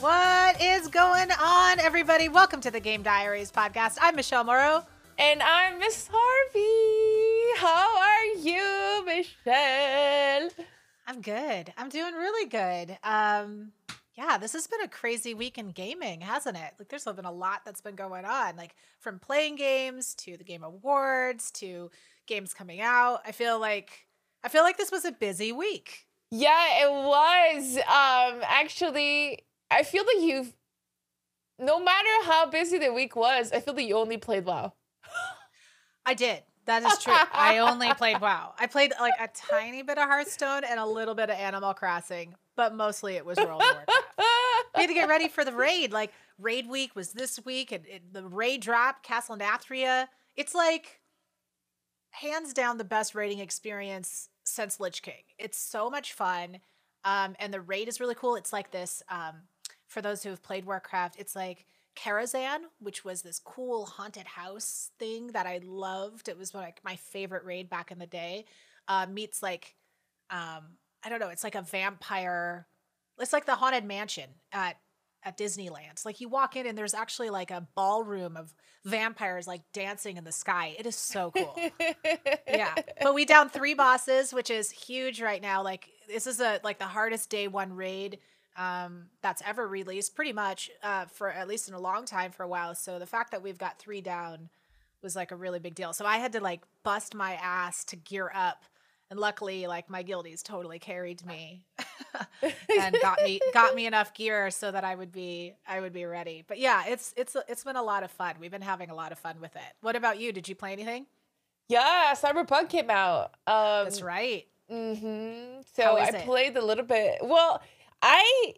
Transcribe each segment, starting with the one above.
What is going on, everybody? Welcome to the Game Diaries podcast. I'm Michele Morrow. And I'm Miss Harvey. How are you, Michele? I'm good. I'm doing really good. Um, yeah, this has been a crazy week in gaming, hasn't it? Like, there's been a lot that's been going on, like from playing games to the Game Awards to games coming out. I feel like I feel like this was a busy week. Yeah, it was. Um, actually, I feel that you've, no matter how busy the week was, I feel that you only played WoW. I did. That is true. I only played WoW. I played like a tiny bit of Hearthstone and a little bit of Animal Crossing, but mostly it was World of Warcraft. we had to get ready for the raid. Like raid week was this week, and, and the raid drop, Castle Nathria. It's like hands down the best raiding experience since Lich King. It's so much fun. Um, and the raid is really cool. It's like this, um, for those who have played Warcraft, it's like Karazhan, which was this cool haunted house thing that I loved. It was like my favorite raid back in the day. Uh, meets like, um, I don't know, it's like a vampire. It's like the haunted mansion at at Disneyland. It's like you walk in and there's actually like a ballroom of vampires like dancing in the sky. It is so cool. yeah. But we down three bosses, which is huge right now. Like this is a like the hardest day one raid um that's ever released pretty much uh for at least in a long time for a while. So the fact that we've got three down was like a really big deal. So I had to like bust my ass to gear up and luckily like my guildies totally carried me and got me got me enough gear so that I would be I would be ready. But yeah, it's it's it's been a lot of fun. We've been having a lot of fun with it. What about you? Did you play anything? Yeah, Cyberpunk came out. Um, That's right. Mm-hmm. So I it? played a little bit. Well, I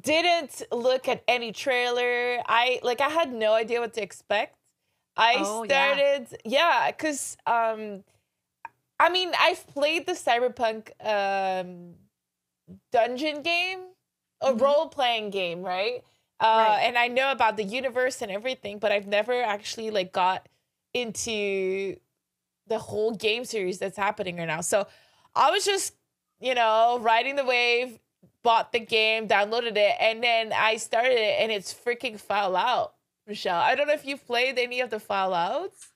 didn't look at any trailer. I like I had no idea what to expect. I oh, started yeah, because yeah, um I mean, I've played the Cyberpunk um, dungeon game, a mm-hmm. role playing game, right? Uh, right? And I know about the universe and everything, but I've never actually like got into the whole game series that's happening right now. So I was just, you know, riding the wave, bought the game, downloaded it, and then I started it, and it's freaking Fallout, Michele. I don't know if you've played any of the Fallouts.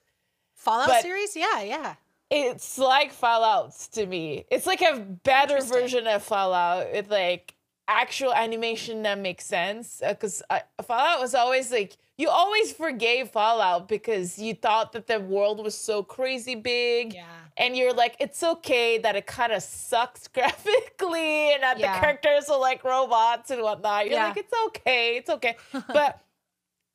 Fallout series? Yeah, yeah it's like Fallout's to me. It's like a better version of Fallout with like actual animation that makes sense. Because uh, Fallout was always like you always forgave Fallout because you thought that the world was so crazy big. Yeah. And you're like, it's okay that it kind of sucks graphically and that yeah. the characters are like robots and whatnot. You're yeah. like, it's okay, it's okay. but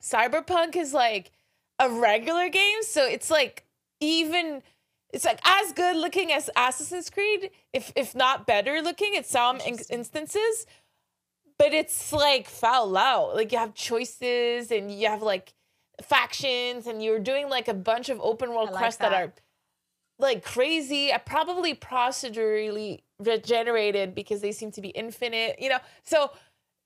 Cyberpunk is like a regular game, so it's like even it's like as good looking as Assassin's Creed, if if not better looking in some in- instances. But it's like Fallout. Like you have choices and you have like factions and you're doing like a bunch of open world like quests that. that. are like crazy, uh, probably procedurally regenerated because they seem to be infinite, you know. So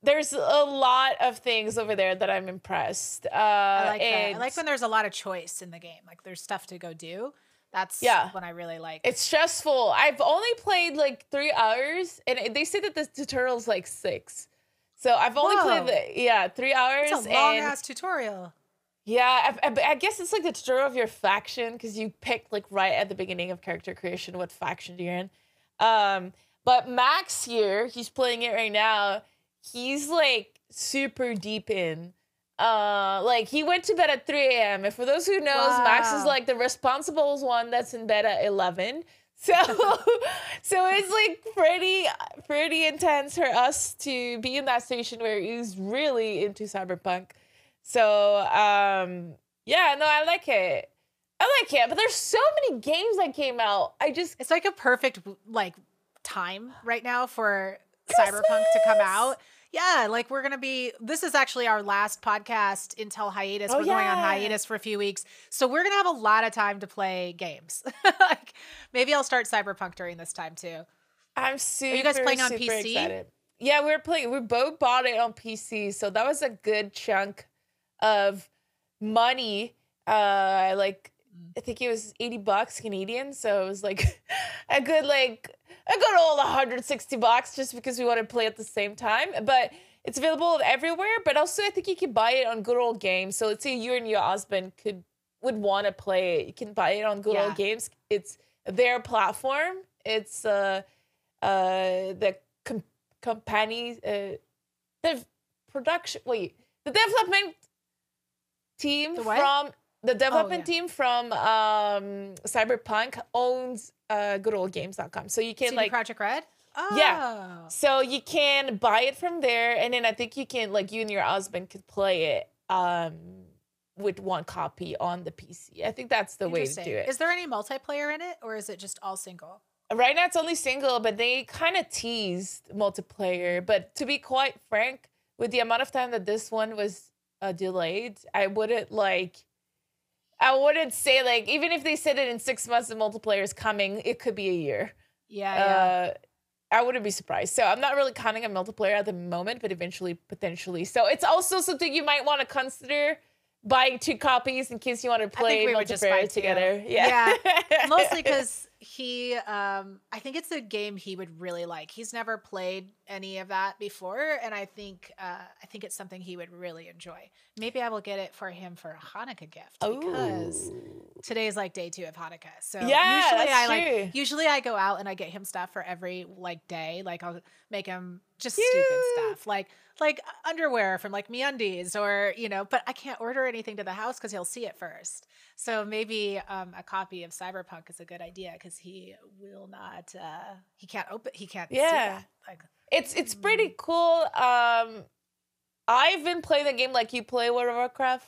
there's a lot of things over there that I'm impressed. Uh, I like that. I like when there's a lot of choice in the game. Like there's stuff to go do. That's yeah. what I really like. It's stressful. I've only played like three hours, and they say that the tutorial's like six. So I've only Whoa. played the yeah three hours. It's a long ass tutorial. Yeah, I, I, I, guess it's like the tutorial of your faction because you pick like right at the beginning of character creation what faction you're in. Um, but Max here, he's playing it right now. He's like super deep in uh, like he went to bed at 3 a.m. And for those who knows, wow. Max is like the responsible one that's in bed at 11. So, so it's like pretty, pretty intense for us to be in that station where he's really into cyberpunk. So, um, yeah, no, I like it. I like it, but there's so many games that came out. I just it's like a perfect like time right now for Christmas! cyberpunk to come out yeah, like we're gonna be. This is actually our last podcast until hiatus. Oh, we're yeah. going on hiatus for a few weeks, so we're gonna have a lot of time to play games. like maybe I'll start Cyberpunk during this time too. I'm super. Are you guys playing on PC? Excited. Yeah, we are playing. We both bought it on PC, so that was a good chunk of money. Uh, like I think it was 80 bucks Canadian. So it was like a good, like, a good old 160 bucks just because we want to play at the same time. But it's available everywhere, but also I think you can buy it on good old games. So let's say you and your husband could would want to play it. You can buy it on good yeah. old games. It's their platform. It's uh uh the com- company uh the production wait the development team the from the development oh, yeah. team from um cyberpunk owns uh goodoldgames.com so you can CD like Projekt Red? Oh. yeah so you can buy it from there and then i think you can like you and your husband could play it um with one copy on the pc i think that's the way to do it. Is there any multiplayer in it or is it just all single? Right now it's only single but they kind of teased multiplayer. But to be quite frank with the amount of time that this one was uh, delayed, I wouldn't like. I wouldn't say like even if they said it in six months the multiplayer is coming, it could be a year. Yeah, uh, I wouldn't be surprised. So I'm not really counting a multiplayer at the moment, but eventually, potentially. So it's also something you might want to consider buying two copies in case you want to play multiplayer together. Yeah, yeah. mostly because he um i think it's a game he would really like. He's never played any of that before and i think uh i think it's something he would really enjoy. Maybe i will get it for him for a hanukkah gift because today is like day two of hanukkah. So yeah, usually i like usually i go out and i get him stuff for every like day. Like i'll make him just Cute. stupid stuff like like underwear from like MeUndies or you know but i can't order anything to the house because he'll see it first so maybe um, a copy of Cyberpunk is a good idea because he will not. Uh, he can't open. He can't. Yeah. Like it's it's pretty mm. cool. Um, I've been playing the game like you play World of Warcraft,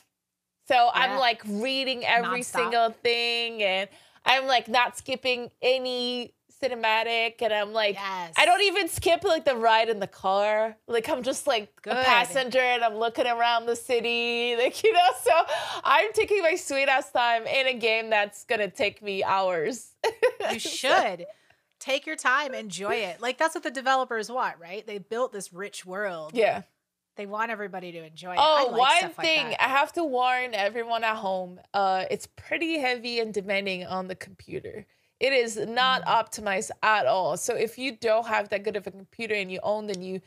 so yeah. I'm like reading every Non-stop. single thing, and I'm like not skipping any cinematic and I'm like yes. I don't even skip like the ride in the car. Like I'm just like Good. a passenger and I'm looking around the city. Like, you know, so I'm taking my sweet ass time in a game that's gonna take me hours. you should. Take your time, enjoy it. Like that's what the developers want, right? They built this rich world. Yeah. They want everybody to enjoy it. Oh, like one thing like I have to warn everyone at home. Uh, it's pretty heavy and demanding on the computer. It is not optimized at all. So if you don't have that good of a computer and you own the new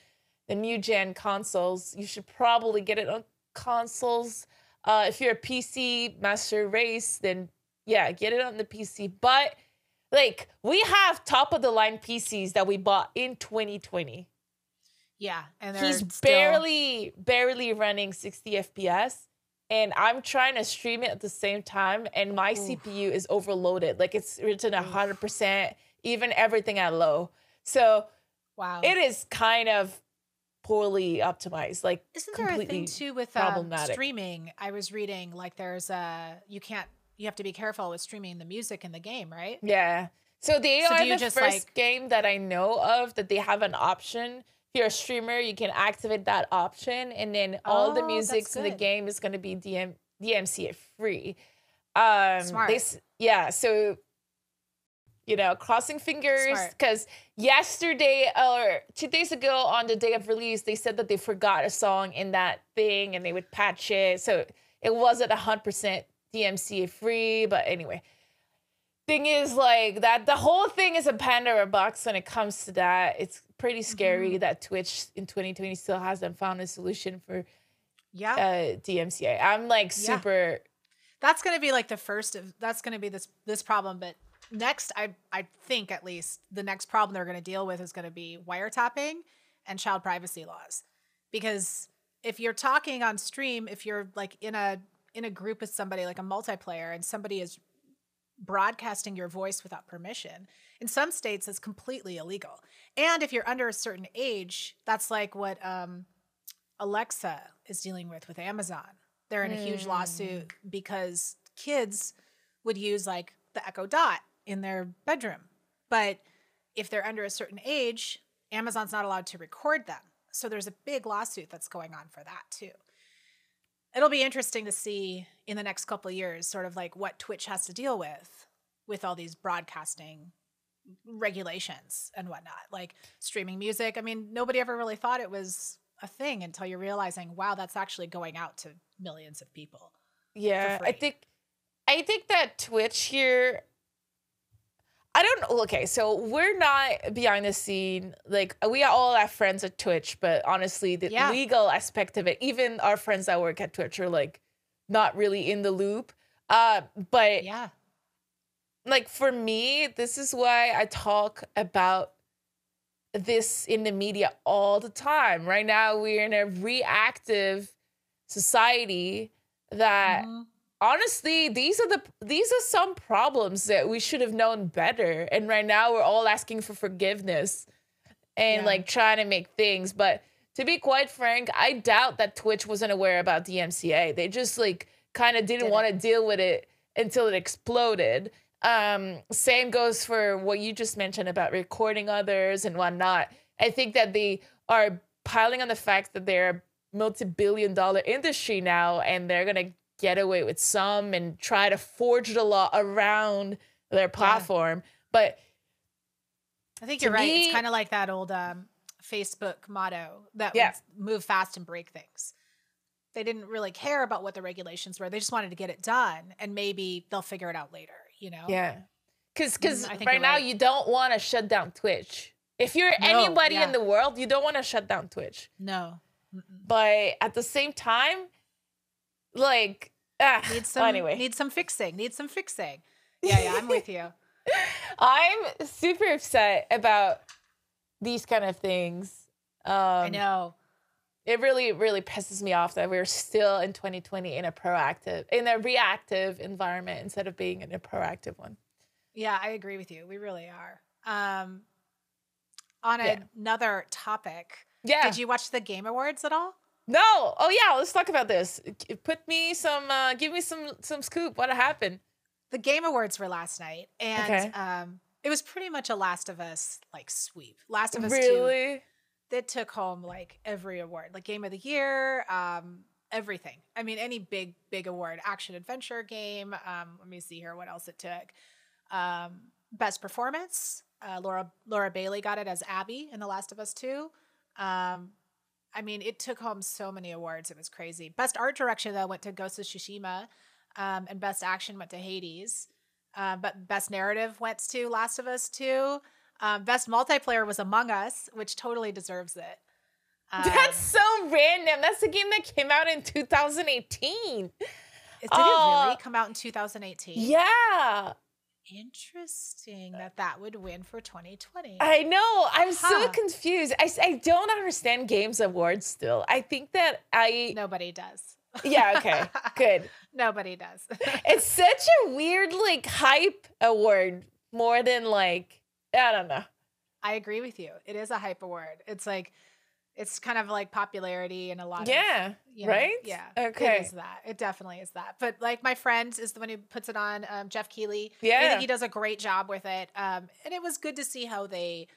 the new gen consoles, you should probably get it on consoles. Uh, if you're a PC master race, then yeah, get it on the PC. But like we have top of the line PCs that we bought in 2020. Yeah, and he's still... barely barely running 60 FPS and I'm trying to stream it at the same time, and my Oof. CPU is overloaded. Like it's written hundred percent, even everything at low. So, wow, it is kind of poorly optimized. Like, isn't there a thing too with um, streaming? I was reading like there's a you can't you have to be careful with streaming the music in the game, right? Yeah. So they so are the first like, game that I know of that they have an option you're a streamer, you can activate that option, and then all oh, the music in the game is going to be DM DMCA free. Um, Smart. They, yeah, so you know, crossing fingers because yesterday or two days ago on the day of release, they said that they forgot a song in that thing and they would patch it, so it wasn't hundred percent DMCA free. But anyway, thing is like that the whole thing is a Pandora box when it comes to that. It's pretty scary mm-hmm. that Twitch in 2020 still hasn't found a solution for yeah uh, DMCA. I'm like super. Yeah. That's gonna be like the first of. That's gonna be this this problem, but next, I I think at least the next problem they're gonna deal with is gonna be wiretapping and child privacy laws, because if you're talking on stream, if you're like in a in a group with somebody like a multiplayer and somebody is broadcasting your voice without permission. In some states, it's completely illegal. And if you're under a certain age, that's like what um, Alexa is dealing with with Amazon. They're in a huge lawsuit hmm. because kids would use like the Echo Dot in their bedroom. But if they're under a certain age, Amazon's not allowed to record them. So there's a big lawsuit that's going on for that too it'll be interesting to see in the next couple of years sort of like what Twitch has to deal with with all these broadcasting regulations and whatnot like streaming music. I mean nobody ever really thought it was a thing until you're realizing wow that's actually going out to millions of people yeah i think i think that twitch here I don't okay, so we're not behind the scene. Like we are all our friends at Twitch, but honestly, the yeah. legal aspect of it, even our friends that work at Twitch are like not really in the loop. Uh, but yeah, like for me, this is why I talk about this in the media all the time. Right now, we're in a reactive society that mm-hmm. Honestly, these are the these are some problems that we should have known better. And right now, we're all asking for forgiveness and yeah. like trying to make things, but to be quite frank, I doubt that Twitch wasn't aware about DMCA. They just like kind of didn't Did want to deal with it until it exploded. Um, same goes for what you just mentioned about recording others and whatnot. I think that they are piling on the fact that they're a multi-billion dollar industry now and they're gonna get away with some and try to forge the law around their platform. Yeah. But I think you're right. Me, it's kind of like that old um, Facebook motto that yeah. move fast and break things. They didn't really care about what the regulations were. They just wanted to get it done and maybe they'll figure it out later, you know? Yeah. Cuz mm, right now right. you don't want to shut down Twitch. If you're no, anybody yeah. in the world, you don't want to shut down Twitch. No. Mm-mm. But at the same time, like ah, need some anyway. need some fixing. Need some fixing. Yeah, yeah, I'm with you. I'm super upset about these kind of things. Um, I know. It really, really pisses me off that we're still in 2020 in a proactive, in a reactive environment instead of being in a proactive one. Yeah, I agree with you. We really are. Um, on yeah. another topic, yeah. Did you watch the Game Awards at all? No. Oh yeah, let's talk about this. Put me some. Uh, give me some some scoop. What happened? The Game Awards were last night, and okay. um, it was pretty much a Last of Us like sweep. Last of Us really. 2, that took home like every award, like Game of the Year, um, everything. I mean, any big big award, action adventure game. Um, let me see here what else it took. Um, best performance. Uh, Laura Laura Bailey got it as Abby in The Last of Us Two. Um, I mean, it took home so many awards. It was crazy. Best art direction though went to Ghost of Tsushima, um, and best action went to Hades. Uh, but best narrative went to Last of Us 2. Um, best multiplayer was Among Us, which totally deserves it. Um, That's so random. That's the game that came out in 2018. Did uh, it really come out in 2018? Yeah. Interesting that that would win for 2020. I know. I'm huh. so confused. I, I don't understand Games Awards still. I think that I. Nobody does. Yeah, okay. Good. Nobody does. it's such a weird, like, hype award more than, like, I don't know. I agree with you. It is a hype award. It's like, it's kind of like popularity and a lot yeah, of yeah, right? Yeah. Okay. It is that. It definitely is that. But like my friend is the one who puts it on, um, Geoff Keighley. Yeah. I think he does a great job with it. Um, and it was good to see how they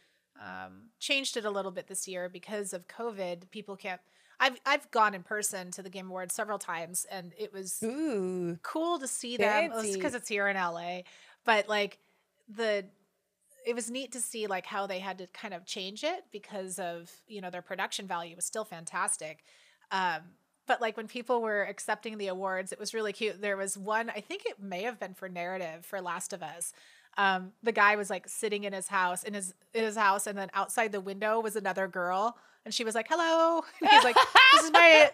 um, changed it a little bit this year because of COVID. People can't I've I've gone in person to the Game Awards several times and it was Ooh, cool to see them because it's here in LA. But like the it was neat to see like how they had to kind of change it because of you know their production value was still fantastic. Um, but like when people were accepting the awards it was really cute. There was one i think it may have been for narrative for last of us. Um, the guy was like sitting in his house in his in his house and then outside the window was another girl and she was like hello. And he's like this is my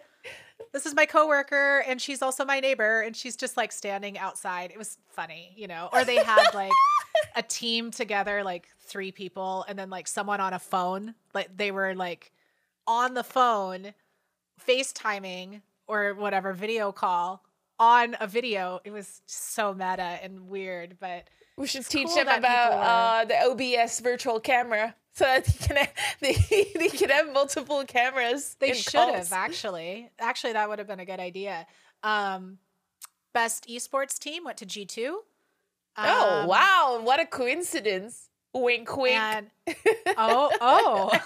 this is my coworker and she's also my neighbor and she's just like standing outside. It was funny you know? Or they had like a team together like three people and then like someone on a phone like they were like on the phone facetiming or whatever video call on a video it was so meta and weird but we should teach cool them about uh, the OBS virtual camera so that he can have, they, they can have multiple cameras. They should have actually. Actually, that would have been a good idea. Um, best esports team went to G two. Oh, um, wow! What a coincidence! Wink, wink. And, oh, oh.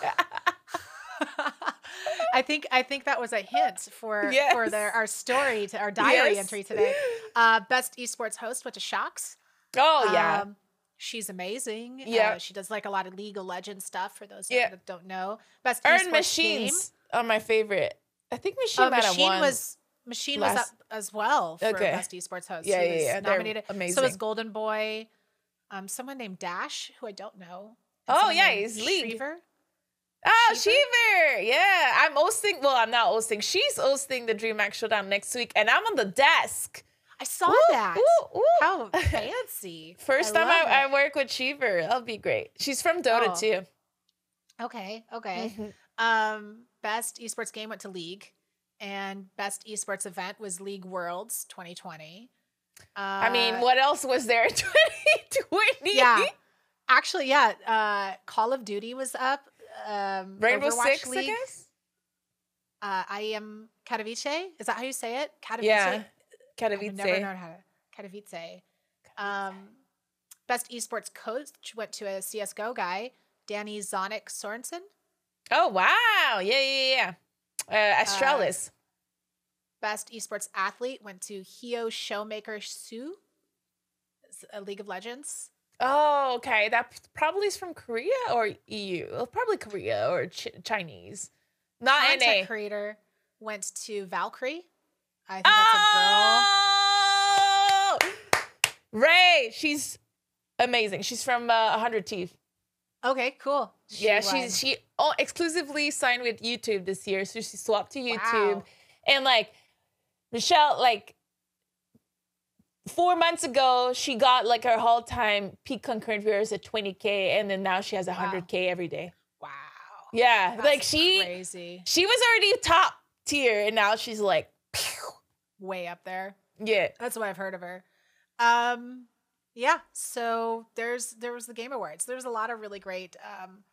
I think I think that was a hint for yes. for their our story to our diary yes. entry today. Uh, best esports host went to Sjokz. Oh yeah. Um, she's amazing. Yeah, uh, she does like a lot of League of Legends stuff. For those yeah. that don't know, best Earn machines game. are my favorite. I think machine uh, machine was machine last... was up as well for okay. best esports host. Yeah, yeah, yeah. Nominated. Amazing. So was Golden Boy. um, someone named Dash, who I don't know. Oh yeah, he's League. Oh, Sheever. Yeah. I'm hosting. Well, I'm not hosting. She's hosting the DreamHack Showdown next week, and I'm on the desk. I saw ooh, that. Ooh, ooh. How fancy. First I time I, I, work with Sheever. That'll be great. She's from Dota oh. too. Okay. Okay. Mm-hmm. Um, best esports game went to League, and best esports event was League Worlds 2020. Uh, I mean, what else was there 2020? Yeah. Actually, yeah. Uh, Call of Duty was up. Um, Rainbow Overwatch Six, League. I guess. Uh, I am Katowice. Is that how you say it? Katowice. Yeah. Katowice. I've never known how to Katowice. Um, best esports coach went to a CS:GO guy, Danny Zonic Sorensen. Oh wow! Yeah, yeah, yeah. Uh, Astralis. Uh, best esports athlete went to Heo Showmaker Su, a League of Legends. Oh, okay. That probably is from Korea or EU. Probably Korea or Ch- Chinese. Not Content NA. creator went to Valkyrae. I think oh! that's a girl. Rae, she's amazing. She's from uh, 100 Thieves. Okay, cool. She yeah, she's she oh, exclusively signed with YouTube this year, so she swapped to YouTube. Wow. And like Michele, like four months ago, she got like her whole time peak concurrent viewers at 20k, and then now she has 100k wow. every day. Wow. Yeah, That's like she crazy. She was already top tier, and now she's like pew. way up there. Yeah, that's what I've heard of her. Um, yeah. So there's there was the Game Awards. There's a lot of really great um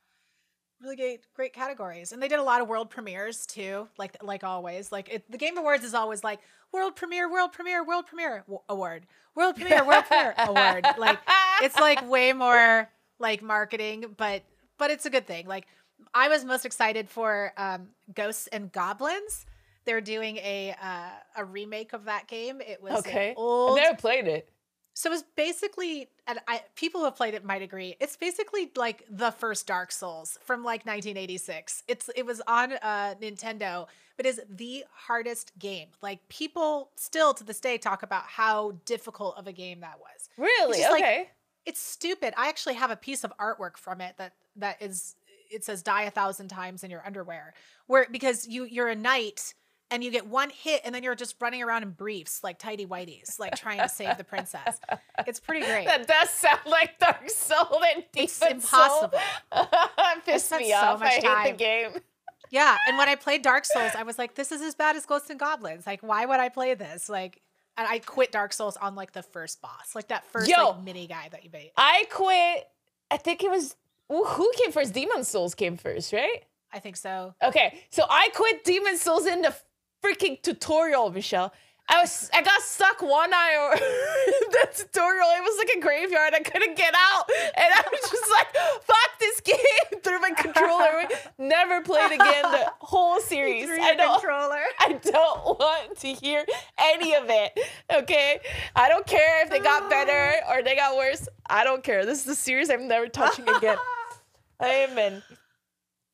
really great great categories and they did a lot of world premieres too like like always. Like it, the game awards is always like world premiere world premiere world premiere award. World premiere world premiere award. Like it's like way more like marketing but but it's a good thing. Like i was most excited for um ghosts and goblins. They're doing a uh, a remake of that game. It was okay. old i never played it so it's basically, and I, people who have played it might agree. It's basically like the first Dark Souls from like 1986. It's it was on uh, Nintendo, but is the hardest game. Like people still to this day talk about how difficult of a game that was. Really? It's okay. Like, it's stupid. I actually have a piece of artwork from it that that is it says die a thousand times in your underwear. Where because you you're a knight and you get one hit and then you're just running around in briefs like tidy whiteys like trying to save the princess. It's pretty great. That does sound like dark soul and it's impossible. Pissed me so off. i time. hate the game. Yeah and when i played dark souls i was like this is as bad as ghosts and goblins. Like why would i play this? Like and i quit dark souls on like the first boss like that first Yo, like mini guy that you beat. I quit i think it was who came first? Demon souls came first right? I think so. Okay, so I quit Demon Souls in the freaking tutorial, Michele. I was I got stuck one eye or the tutorial. It was like a graveyard. I couldn't get out. And I was just like, fuck this game through my controller. Never played again the whole series. I don't, controller. I don't want to hear any of it. Okay? I don't care if they got better or they got worse. I don't care. This is the series I'm never touching again. Amen.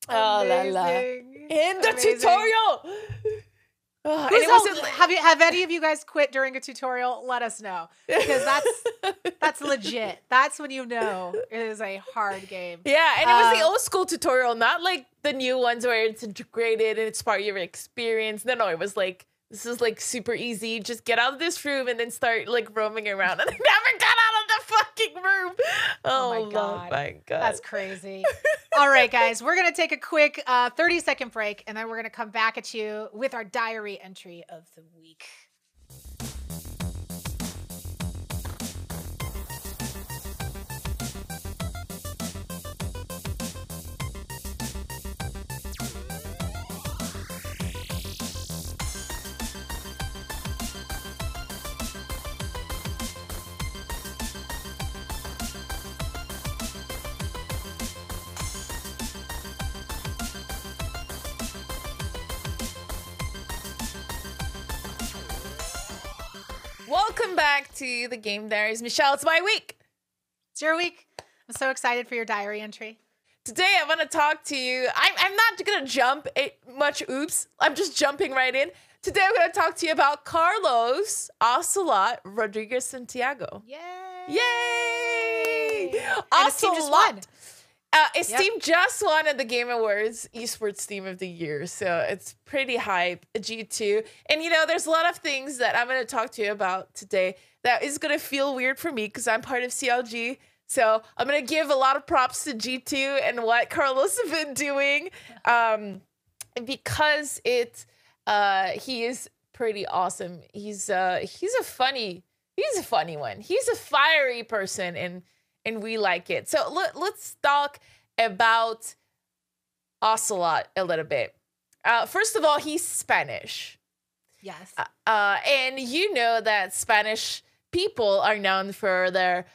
Oh la la. In the Amazing. tutorial. It was have you have any of you guys quit during a tutorial? Let us know because that's that's legit. That's when you know it is a hard game. Yeah, and it was the um, old school tutorial, not like the new ones where it's integrated and it's part of your experience. No, no, it was like this is like super easy. Just get out of this room and then start like roaming around. And I never got out of the fucking room. Oh, oh my god, my god, that's crazy. All right, guys, we're gonna take a quick uh, thirty second break, and then we're gonna come back at you with our diary entry of the week. Welcome back to the Game Diaries. Michele, it's my week. It's your week. I'm so excited for your diary entry. Today, I want to talk to you. I'm, I'm not going to jump it much, oops. I'm just jumping right in. Today, I'm going to talk to you about Carlos Ocelot Rodriguez Santiago. Yay! Yay! Ocelot. Uh, yep. team just won at the Game Awards Esports Team of the Year, so it's pretty hype. G2, and you know, there's a lot of things that I'm going to talk to you about today that is going to feel weird for me because I'm part of CLG. So I'm going to give a lot of props to G2 and what Carlos has been doing, um, because it uh, he is pretty awesome. He's uh, he's a funny he's a funny one. He's a fiery person and and we like it. So let, let's talk about Ocelot a little bit. Uh, first of all, he's Spanish. Yes. Uh, uh, and you know that Spanish people are known for their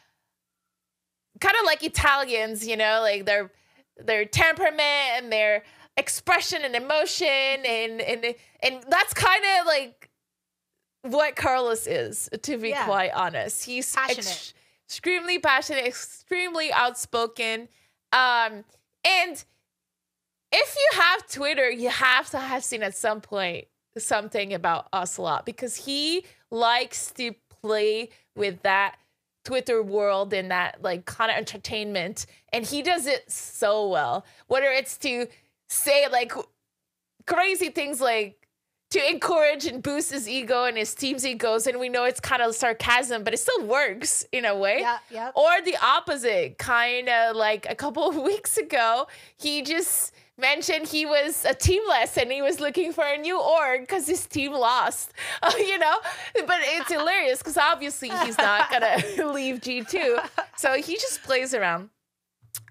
kind of like Italians, you know, like their their temperament and their expression and emotion and and and that's kind of like what Carlos is, to be yeah. quite honest. He's passionate. Ex- extremely passionate, extremely outspoken. Um, and if you have Twitter, you have to have seen at some point something about Ocelot because he likes to play with that Twitter world and that like kind of entertainment. And he does it so well. Whether it's to say like crazy things like to encourage and boost his ego and his team's egos. And we know it's kind of sarcasm, but it still works in a way. Yeah, yeah. Or the opposite, kind of like a couple of weeks ago, he just mentioned he was a teamless and he was looking for a new org because his team lost. You know, but it's hilarious because obviously he's not gonna leave G two, so he just plays around.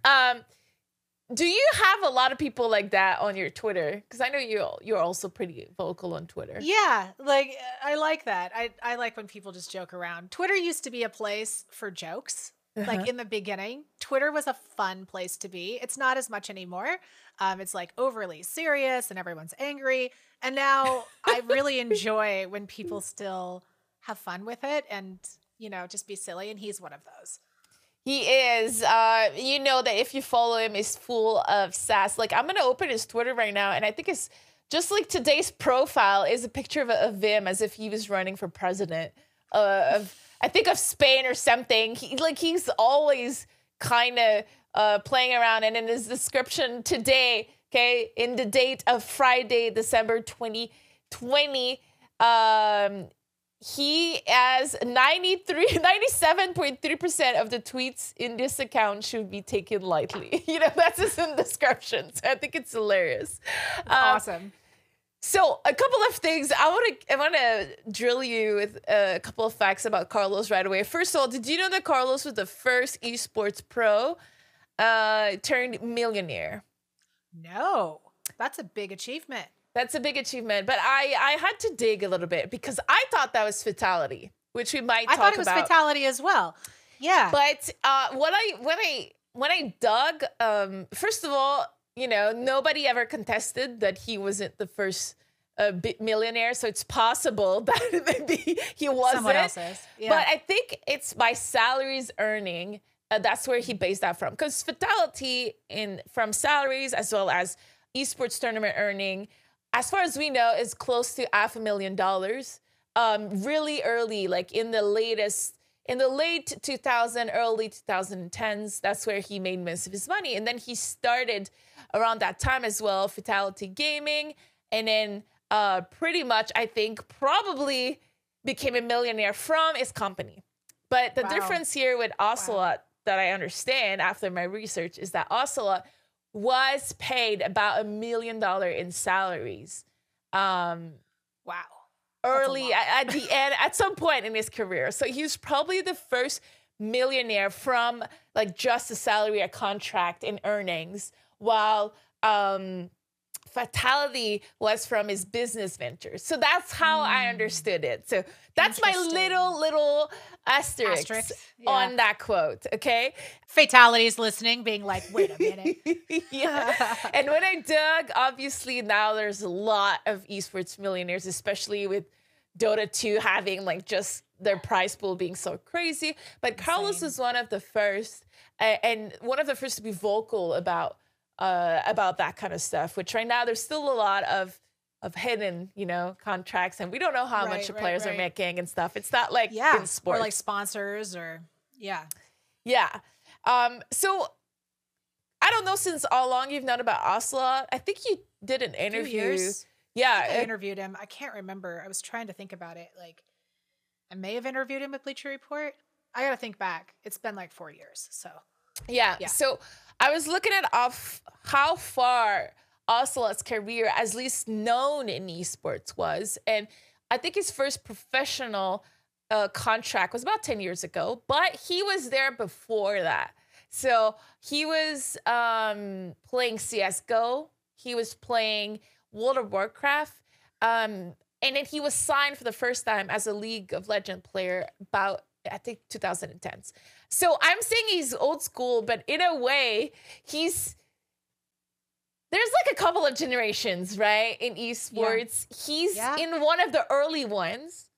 Um, do you have a lot of people like that on your Twitter? Because I know you you're also pretty vocal on Twitter. Yeah, like I like that. I I like when people just joke around. Twitter used to be a place for jokes. Uh-huh. Like in the beginning, Twitter was a fun place to be. It's not as much anymore. Um, it's like overly serious and everyone's angry. And now I really enjoy when people still have fun with it and you know just be silly. And he's one of those. He is. Uh, you know that if you follow him, he's full of sass. Like I'm gonna open his Twitter right now, and I think it's just like today's profile is a picture of, of him as if he was running for president of I think of Spain or something. He like he's always kind of uh, playing around, and in his description today, okay, in the date of Friday, December 2020, um, he has 93 97.3% of the tweets in this account should be taken lightly. You know that's his description so i think it's hilarious. Um, awesome. So a couple of things. I want to i want to drill you with a couple of facts about carlos right away. First of all did you know that carlos was the first esports pro uh turned millionaire? No. That's a big achievement that's a big achievement. But I I had to dig a little bit because I thought that was fatality, which we might I thought it was about. fatality as well. Yeah. But uh, when I when I when I dug, um, first of all, you know, nobody ever contested that he wasn't the first uh, millionaire, so it's possible that maybe he wasn't. Someone. Yeah. But I think it's by salaries earning. Uh, that's where he based that from, because fatality in from salaries as well as esports tournament earning as far as we know, is close to half a million dollars. Um, really early, like in the latest, in the late 2000, early 2010s, that's where he made most of his money. And then he started around that time as well, Fatality Gaming, and then uh, pretty much, I think, probably became a millionaire from his company. But the wow. difference here with Ocelot wow. that I understand after my research is that Ocelot was paid about a million dollar in salaries. Um, wow. Early at, at the end, at some point in his career. So he was probably the first millionaire from like just a salary, a contract, and earnings, while um, fatality was from his business ventures. So that's how mm. I understood it. So that's my little little asterisk, asterisk. Yeah. on that quote. Okay. Fatalities listening, being like, wait a minute. yeah. and when I dug, obviously now there's a lot of esports millionaires, especially with Dota 2 having like just their prize pool being so crazy. But Insane. Carlos was one of the first uh, and one of the first to be vocal about uh, about that kind of stuff. Which right now there's still a lot of of hidden, you know, contracts, and we don't know how right, much the players right. are making and stuff. It's not like yeah, in sports or like sponsors or yeah, yeah. Um, so I don't know since how long you've known about Ocelot. I think you did an interview. Yeah, I, I interviewed him. I can't remember. I was trying to think about it. Like, I may have interviewed him with Bleacher Report. I gotta think back. It's been like four years. So yeah. yeah. So I was looking at off how far Ocelot's career, as least known in esports, was, and I think his first professional uh, contract was about ten years ago, but he was there before that. So he was um, playing CS:GO. He was playing World of Warcraft. Um, and then he was signed for the first time as a League of Legend player about I think 2010s. So I'm saying he's old school, but in a way, he's there's like a couple of generations, right? In esports. Yeah. He's yeah. in one of the early ones.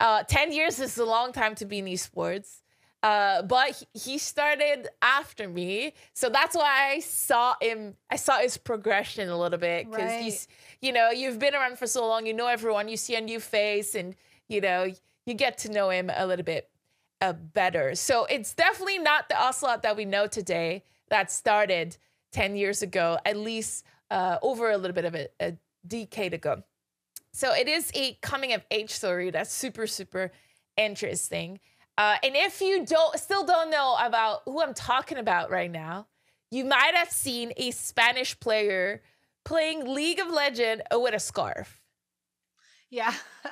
Uh 10 years is a long time to be in esports. Uh, but he started after me, so that's why I saw him. I saw his progression a little bit because right. he's, you know, you've been around for so long, you know everyone, you see a new face, and you know you get to know him a little bit uh, better. So it's definitely not the Ocelot that we know today that started ten years ago, at least uh, over a little bit of a, a decade ago. So it is a coming of age story that's super super interesting. Uh, and if you don't still don't know about who I'm talking about right now, you might have seen a Spanish player playing League of Legend with a scarf. Yeah.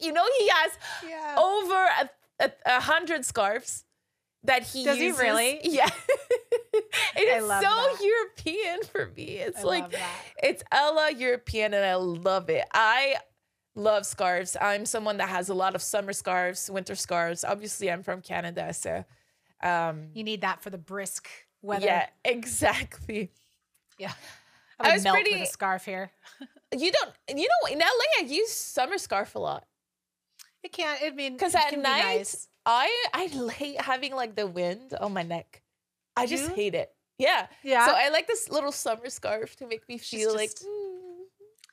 you know he has yeah. over a, a, a, hundred scarves that he Does uses. he really? Yeah. it is so that. European for me. It's I like it's Ella European and I love it. I love scarves. I'm someone that has a lot of summer scarves, winter scarves. Obviously, I'm from Canada, so um, you need that for the brisk weather. Yeah, exactly. Yeah, I, I was melt pretty, with a scarf here. you don't, you know, in LA, I use summer scarf a lot. It can't. I mean, because at night, nice. I I hate having like the wind on my neck. I just hate it. Yeah, yeah. So I like this little summer scarf to make me feel just, like. Just, mm,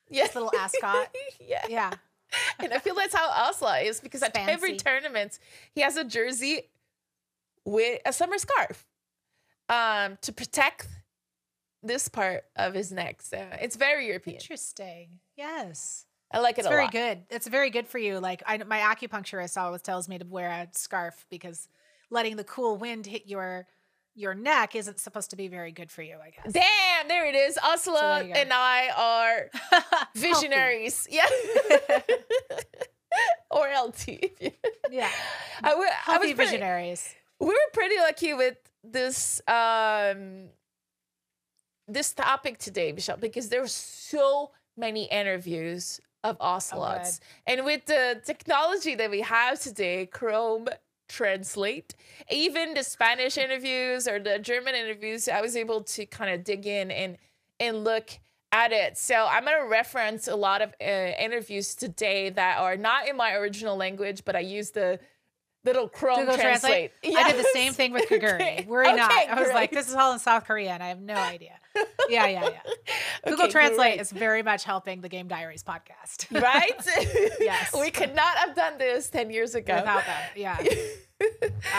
yeah. little ascot. yeah. Yeah. And I feel that's how Ocelot is because at every tournament he has a jersey with a summer scarf um, to protect this part of his neck. So it's very European. Interesting. Yes. I like it it's very lot. good. It's very good for you. Like I, my acupuncturist always tells me to wear a scarf because letting the cool wind hit your your neck isn't supposed to be very good for you, I guess. Damn, there it is. Ursula so and I are visionaries. yeah. or LT. yeah. I, we, I was visionaries. we were pretty lucky with this um this topic today, Michele, because there's so many interviews of ocelots. Oh, and with the technology that we have today, Chrome translate. Even the Spanish interviews or the German interviews, I was able to kind of dig in and and look at it. So I'm going to reference a lot of uh, interviews today that are not in my original language, but I use the little Chrome Google translate. translate. Yes. I did the same thing with Kaguri. Okay. Worry okay, not. I was great. like, this is all in South Korean. I have no idea. Yeah, yeah, yeah. Google okay, Translate is very much helping the Game Diaries podcast. Right? yes. We could not have done this 10 years ago. Without that. Yeah.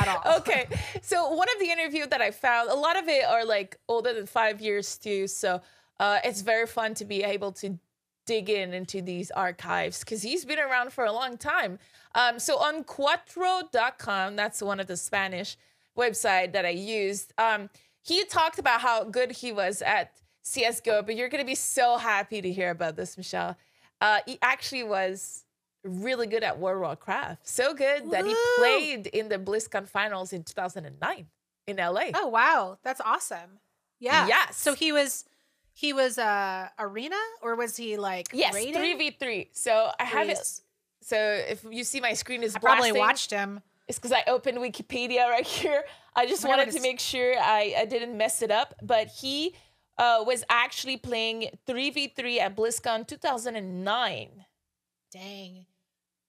At all. Okay. So one of the interviews that I found, a lot of it are like older than five years too. So uh, it's very fun to be able to dig in into these archives because he's been around for a long time. Um, so on Cuatro.com, that's one of the Spanish website that I used. Um, he talked about how good he was at CS:GO, but you're gonna be so happy to hear about this, Michele. Uh, he actually was really good at World of Warcraft. So good Woo! that he played in the BlizzCon finals in 2009 in LA. Oh wow, that's awesome. Yeah. Yes. So he was he was uh arena or was he like yes three v three. So I have it. So if you see my screen is I probably watched him. It's because I opened Wikipedia right here. I just wanted to make sure I, I didn't mess it up. But he uh, was actually playing 3v3 at BlizzCon 2009. Dang.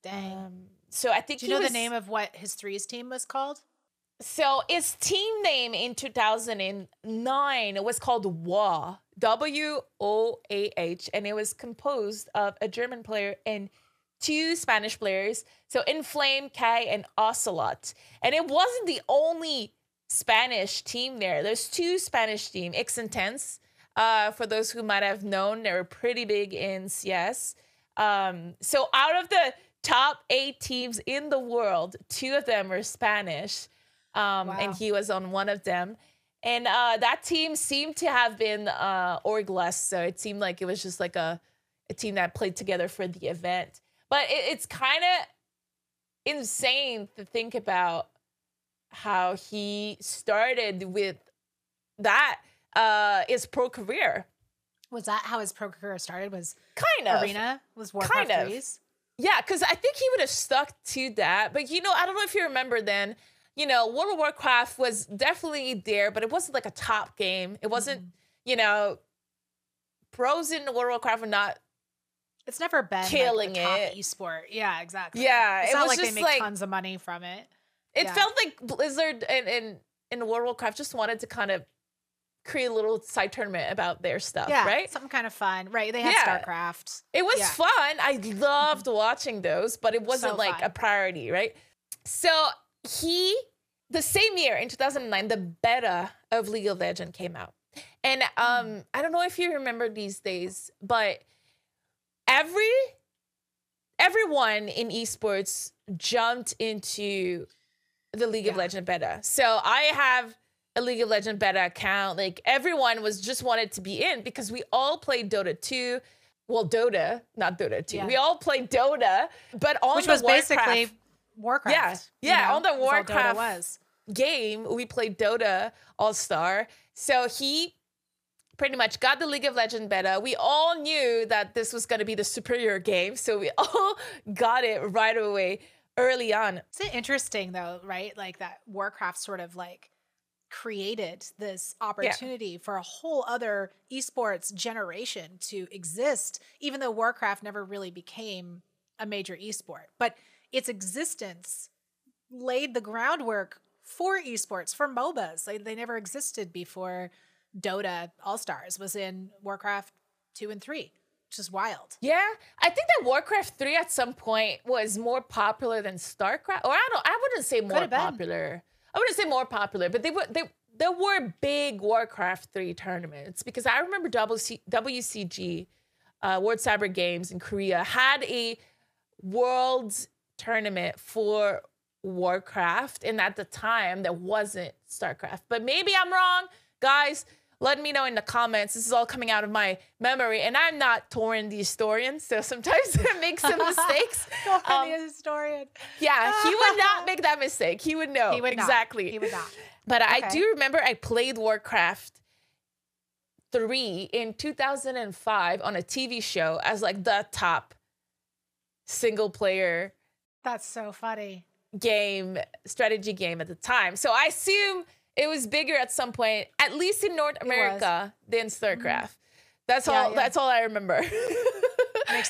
Dang. Um, so I think Do you know was, the name of what his threes team was called? So his team name in 2009 was called WOAH, W O A H, and it was composed of a German player and two Spanish players. So Inflame, Kai, and Ocelot. And it wasn't the only Spanish team there. There's two Spanish team, x6tence. Uh, for those who might have known, they were pretty big in CS. Um, so out of the top eight teams in the world, two of them were Spanish, um, wow. and he was on one of them. And uh, that team seemed to have been uh, orgless, so it seemed like it was just like a, a team that played together for the event. But it, it's kind of insane to think about how he started with that uh his pro career. Was that how his pro career started? Was kind of arena was Warcraft kind of. Yeah, because I think he would have stuck to that. But you know, I don't know if you remember then. You know, World of Warcraft was definitely there, but it wasn't like a top game. It wasn't, mm. you know, pros in World of Warcraft were not it's never been killing like it. esport. Yeah, exactly. Yeah, it's it not like they make like, tons of money from it. It yeah. felt like Blizzard and and in World of Warcraft just wanted to kind of create a little side tournament about their stuff, yeah, right? Something kind of fun, right? They had yeah. StarCraft. It was yeah. fun. I loved watching those, but it wasn't so like a priority, right? So he, the same year in 2009, the beta of League of Legends came out, and um, mm. I don't know if you remember these days, but every everyone in esports jumped into the League yeah. of Legend beta. So I have a League of Legend beta account. Like everyone was just wanted to be in because we all played Dota 2. Well, Dota, not Dota 2. Yeah. We all played Dota, but on Which the was Warcraft, basically Warcraft. Yeah. Yeah, know? on the Warcraft was. game, we played Dota All Star. So he pretty much got the League of Legend beta. We all knew that this was going to be the superior game, so we all got it right away early on. It's interesting though, right? Like that Warcraft sort of like created this opportunity yeah. for a whole other esports generation to exist, even though Warcraft never really became a major esport. But its existence laid the groundwork for esports, for MOBAs. Like they never existed before Dota All Stars was in Warcraft 2 and 3 which is wild. Yeah, I think that Warcraft three at some point was more popular than Starcraft, or I don't. I wouldn't say more popular. I wouldn't say more popular, but they were they there were big Warcraft three tournaments because I remember WC, WCG, uh, World Cyber Games in Korea had a world tournament for Warcraft, and at the time there wasn't Starcraft. But maybe I'm wrong, guys let me know in the comments. This is all coming out of my memory, and I'm not Thorin the historian, so sometimes I make some mistakes. Thorin um, the historian. Yeah, he would not make that mistake. He would know. He would exactly. Not. He would not. But okay. I do remember I played Warcraft 3 in 2005 on a TV show as like the top single player. That's so funny. Game, strategy game at the time. So I assume it was bigger at some point, at least in North America, than StarCraft. Mm-hmm. That's yeah, all. Yeah. That's all I remember.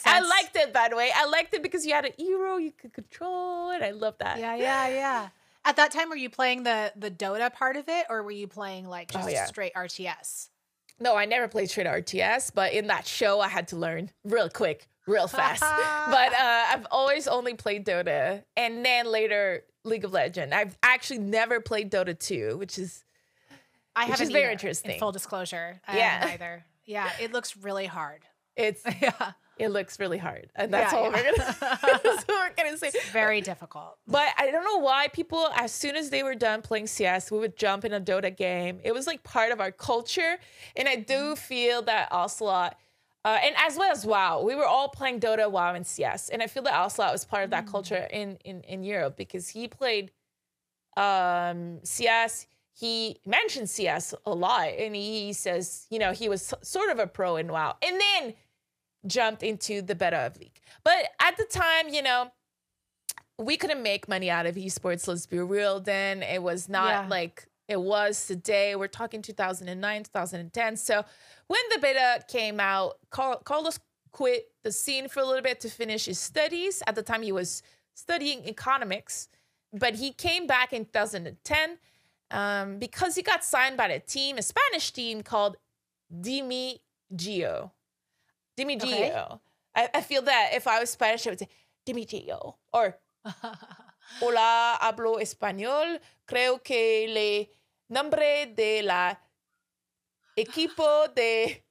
I liked it, by the way. I liked it because you had an hero you could control it. I love that. Yeah, yeah, yeah. At that time, were you playing the the Dota part of it, or were you playing like oh, just oh, yeah. straight RTS? No, I never played straight RTS, but in that show, I had to learn real quick, real fast. but uh, I've always only played Dota, and then later League of Legend. I've actually never played Dota 2, which is I which haven't is very interesting. In full disclosure, uh, yeah, either. Yeah, it looks really hard. It's yeah. It looks really hard, and that's yeah, all yeah. we're gonna. that's what we're gonna say. It's very difficult. But I don't know why people, as soon as they were done playing CS, we would jump in a Dota game. It was like part of our culture, and I do feel that Ocelot uh, and as well as WoW, we were all playing Dota, WoW, and CS, and I feel that Ocelot was part of that mm. culture in, in in Europe because he played um, CS. He mentioned CS a lot, and he says, you know, he was sort of a pro in WoW, and then jumped into the beta of League. But at the time, you know, we couldn't make money out of esports. Let's be real. Then it was not yeah. like it was today. We're talking 2009, 2010. So when the beta came out, Carl- Carlos quit the scene for a little bit to finish his studies. At the time, he was studying economics, but he came back in 2010 um, because he got signed by a team, a Spanish team called Dimi Gio. Dimi Gio. Okay. I, I, feel that if I was Spanish, I would say Dimi Gio or Hola, hablo español. Creo que le Nombre de la equipo de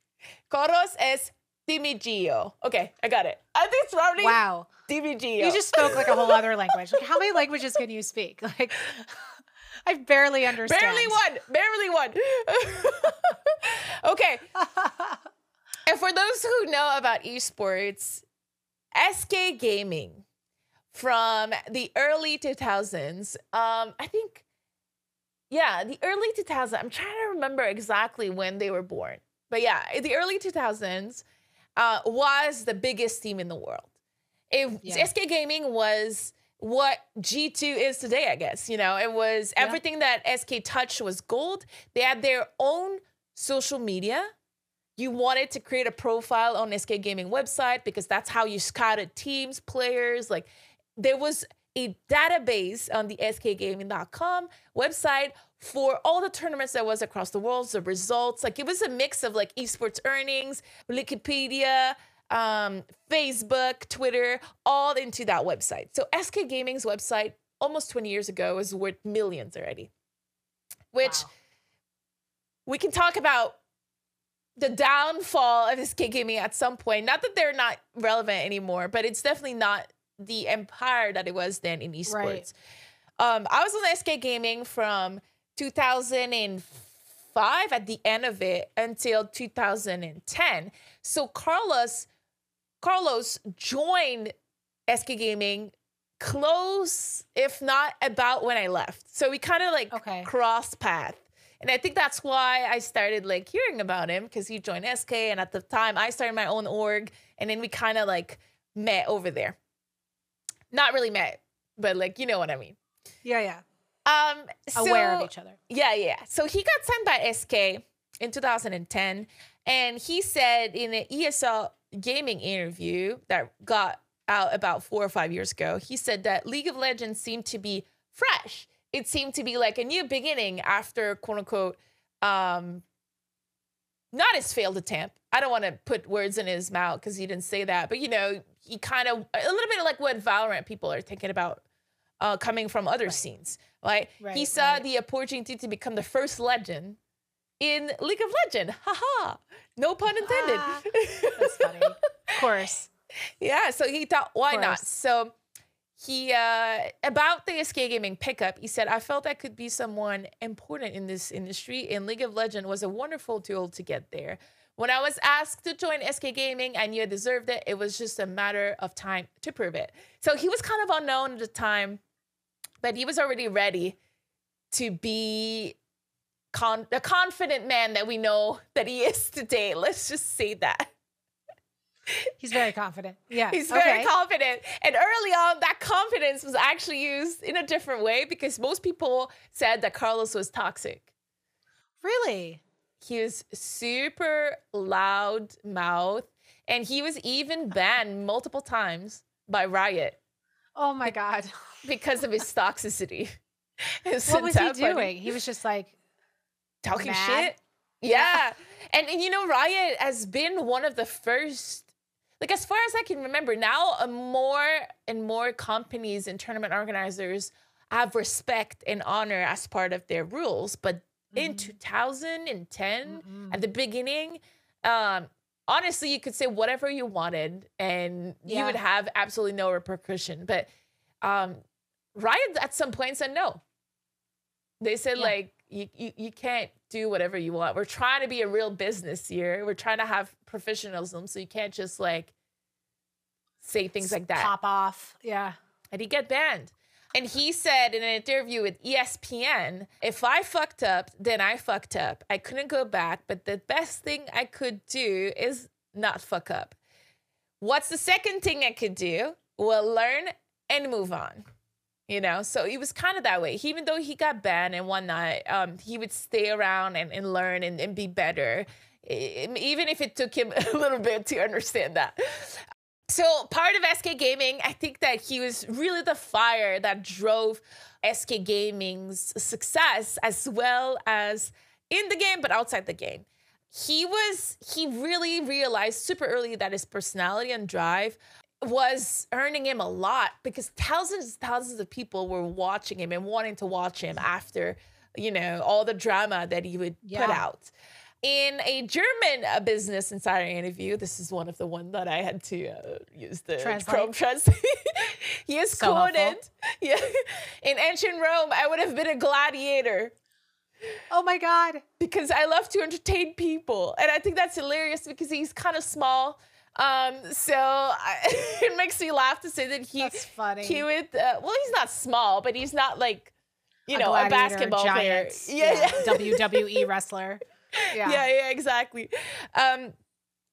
coros es Dimigio. Okay, I got it. I think it's probably wow. Dimigio. You just spoke like a whole other language. Like, how many languages can you speak? Like, I barely understand. Barely one. Barely one. okay. and for those who know about esports, SK Gaming from the early 2000s, um, I think, yeah, the early 2000s. I'm trying to remember exactly when they were born. But yeah, the early 2000s uh, was the biggest team in the world. It, yeah. SK Gaming was what G2 is today, I guess. You know, it was yeah. everything that SK touched was gold. They had their own social media. You wanted to create a profile on SK Gaming website because that's how you scouted teams, players. Like there was a database on the skgaming.com website for all the tournaments that was across the world, the results. Like it was a mix of like esports earnings, Wikipedia, um, Facebook, Twitter, all into that website. So SK Gaming's website almost 20 years ago was worth millions already, which wow. we can talk about the downfall of SK Gaming at some point. Not that they're not relevant anymore, but it's definitely not the empire that it was then in esports. Right. Um, I was on SK Gaming from 2005 at the end of it until 2010. So Carlos Carlos joined SK Gaming close, if not about when I left. So we kind of like okay. crossed path. And I think that's why I started like hearing about him because he joined SK. And at the time, I started my own org. And then we kind of like met over there. Not really met, but like, you know what I mean. Yeah, yeah. Um, so, Aware of each other. Yeah, yeah. So he got signed by SK in 2010. And he said in an ESL gaming interview that got out about four or five years ago, he said that League of Legends seemed to be fresh. It seemed to be like a new beginning after quote unquote, um, not his failed attempt. I don't want to put words in his mouth because he didn't say that, but you know, he kind of a little bit like what Valorant people are thinking about uh, coming from other right. scenes. Right? right? He saw right. the opportunity to become the first legend in League of Legend. Haha. No pun intended. That's funny. of course. Yeah. So he thought, why not? So he uh about the SK gaming pickup, he said, I felt I could be someone important in this industry, and League of Legend was a wonderful tool to get there. When I was asked to join SK Gaming, I knew I deserved it. It was just a matter of time to prove it. So he was kind of unknown at the time, but he was already ready to be con- the confident man that we know that he is today. Let's just say that. He's very confident. Yeah. He's very okay. confident. And early on, that confidence was actually used in a different way because most people said that Carlos was toxic. Really? He was super loud mouth. And he was even banned multiple times by Riot. Oh my God. because of his toxicity. His what was he doing? He was just like, talking Mad. shit. Yeah. and, and you know, Riot has been one of the first like as far as I can remember, now uh, more and more companies and tournament organizers have respect and honor as part of their rules. But. In 2010, mm-hmm. at the beginning, um, honestly, you could say whatever you wanted and yeah. you would have absolutely no repercussion. But um, Riot at some point said no. They said yeah. like you, you you can't do whatever you want. We're trying to be a real business here. We're trying to have professionalism, so you can't just like say things like that. Pop off. Yeah. And he get banned. And he said in an interview with ESPN, if I fucked up, then I fucked up. I couldn't go back, but the best thing I could do is not fuck up. What's the second thing I could do? Well, learn and move on you know so he was kind of that way even though he got banned and whatnot um, he would stay around and, and learn and, and be better even if it took him a little bit to understand that so part of sk gaming i think that he was really the fire that drove sk gaming's success as well as in the game but outside the game he was he really realized super early that his personality and drive was earning him a lot because thousands and thousands of people were watching him and wanting to watch him after you know, all the drama that he would yeah. put out. In a German uh, business insider interview, this is one of the one that I had to uh, use the Translate. Chrome translate. he is so quoted, yeah, in ancient Rome, I would have been a gladiator. Oh my God. Because I love to entertain people. And I think that's hilarious because he's kind of small. Um, so I, it makes me laugh to say that he, that's funny. he would, uh, well, he's not small, but he's not like, you a know, a basketball giant, player. Yeah, yeah. WWE wrestler. Yeah. yeah, yeah, exactly. Um,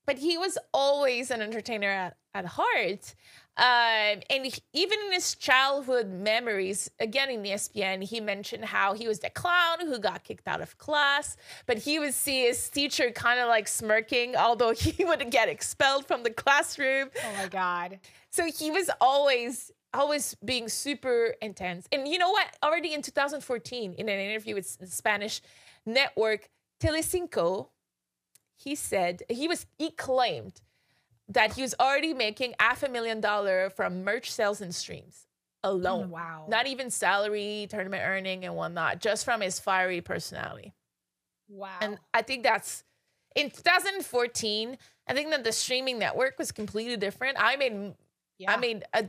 but he was always an entertainer at, at heart. Um, and he, even in his childhood memories, again in ESPN, he mentioned how he was the clown who got kicked out of class, but he would see his teacher kind of like smirking, although he would get expelled from the classroom. Oh my God. So he was always always being super intense. And you know what? Already in 2014, in an interview with the Spanish network Telecinco, he said he was he claimed that he was already making half a million dollar from merch sales and streams alone. Oh, wow. Not even salary, tournament earning, and whatnot, just from his fiery personality. Wow. And I think that's in 2014. I think that the streaming network was completely different. I made yeah. I made a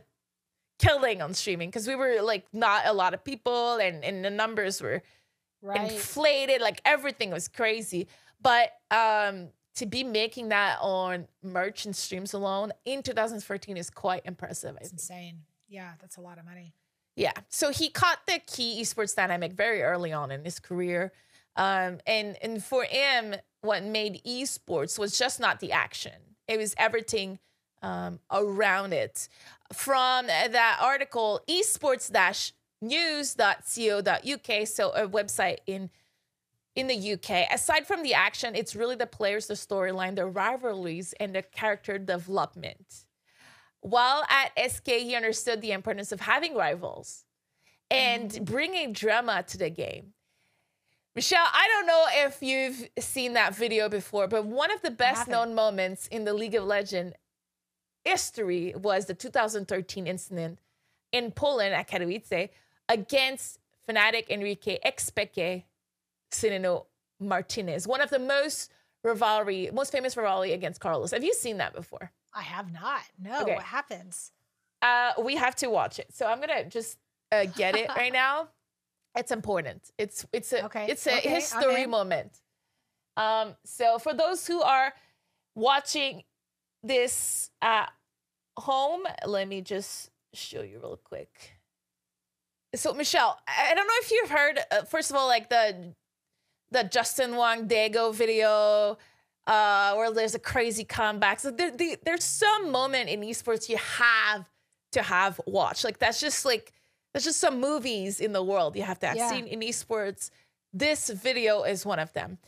killing on streaming because we were like not a lot of people and, and the numbers were right. inflated, like everything was crazy. But um to be making that on merch and streams alone in 2014 is quite impressive. It's insane. Yeah, that's a lot of money. Yeah. So he caught the key esports dynamic very early on in his career. Um, and and for him, what made esports was just not the action. It was everything um, around it. From that article, esports-news.co.uk, so a website in in the UK. Aside from the action, it's really the players, the storyline, the rivalries, and the character development. While at SK, he understood the importance of having rivals and mm-hmm. bringing drama to the game. Michele, I don't know if you've seen that video before, but one of the best known moments in the League of Legends history was the 2013 incident in Poland at Katowice against Fnatic Enrique Xpeke Cedeño Martinez, one of the most rivalry, most famous rivalry against Carlos. Have you seen that before? I have not. No, okay. what happens? Uh, we have to watch it. So I'm gonna just uh, get it right now. It's important. It's it's a okay. it's a okay. history moment. Um, so for those who are watching this at home, let me just show you real quick. So Michele, I don't know if you've heard. Uh, first of all, like the the Justin Wong Daigo video, uh, where there's a crazy comeback. So there, there, there's some moment in esports you have to have watched. Like that's just like that's just some movies in the world you have to have yeah. seen in esports. This video is one of them.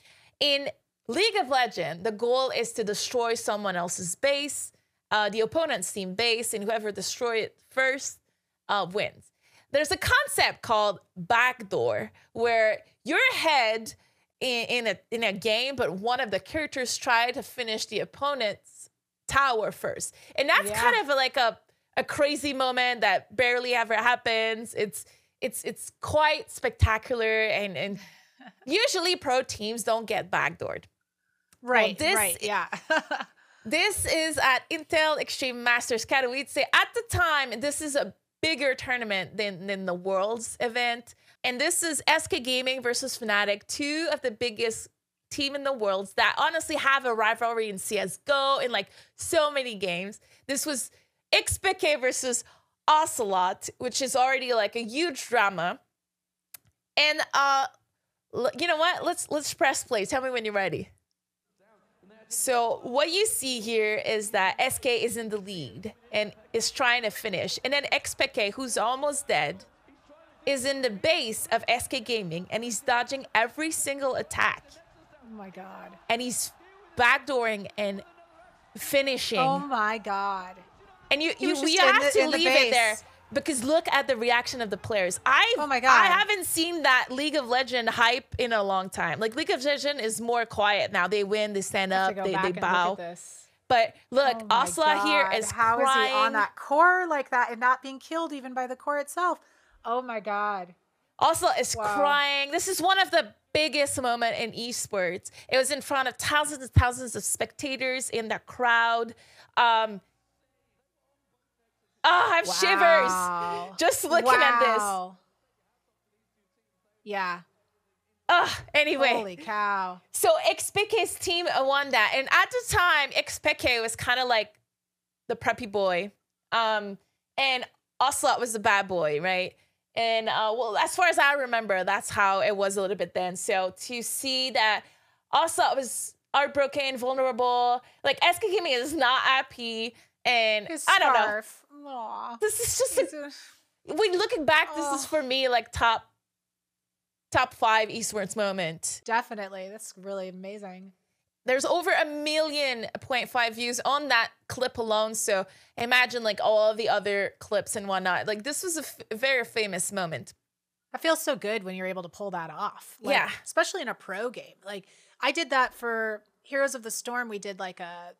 In League of Legends, the goal is to destroy someone else's base, uh, the opponent's team base, and whoever destroy it first uh, wins. There's a concept called backdoor where your head in, in a in a game, but one of the characters tried to finish the opponent's tower first, and that's yeah. kind of like a a crazy moment that barely ever happens. It's it's it's quite spectacular, and and usually pro teams don't get backdoored. Right. Well, this, right. Yeah. this is at Intel Extreme Masters Katowice. At the time, this is a bigger tournament than than the Worlds event. And this is SK Gaming versus Fnatic, two of the biggest team in the world that honestly have a rivalry in CSGO in like so many games. This was Xpeke versus Ocelot, which is already like a huge drama. And uh you know what? Let's let's press play. Tell me when you're ready. So what you see here is that SK is in the lead and is trying to finish. And then Xpeke, who's almost dead, is in the base of SK Gaming and he's dodging every single attack. Oh my god. And he's backdooring and finishing. Oh my god. And you you we have the, to leave it there because look at the reaction of the players. I oh my god, I haven't seen that League of Legend hype in a long time. Like League of Legend is more quiet now. They win, they stand up, they, they bow. But look, oh Ocelot here is how crying. is he on that core like that and not being killed even by the core itself? Oh my god. Also, is wow. crying. This is one of the biggest moment in esports. It was in front of thousands and thousands of spectators in the crowd. Um, oh, I have wow. shivers just looking wow. at this. Yeah. Ugh, anyway. Holy cow. So Xpeke's team won that. And at the time, Xpeke was kind of like the preppy boy. Um, and Ocelot was the bad boy, right? And uh, well, as far as I remember, that's how it was a little bit then. So to see that Ocelot was heartbroken, vulnerable, like SK Gaming is not happy, and His I don't scarf. know. Aww. This is just a, when looking back, this is for me like top top five esports moment. Definitely, that's really amazing there's over a million point five views on that clip alone. So imagine like all the other clips and whatnot. Like this was a f- very famous moment. I feel so good when you're able to pull that off. Like, yeah. Especially in a pro game. Like I did that for Heroes of the Storm. We did like a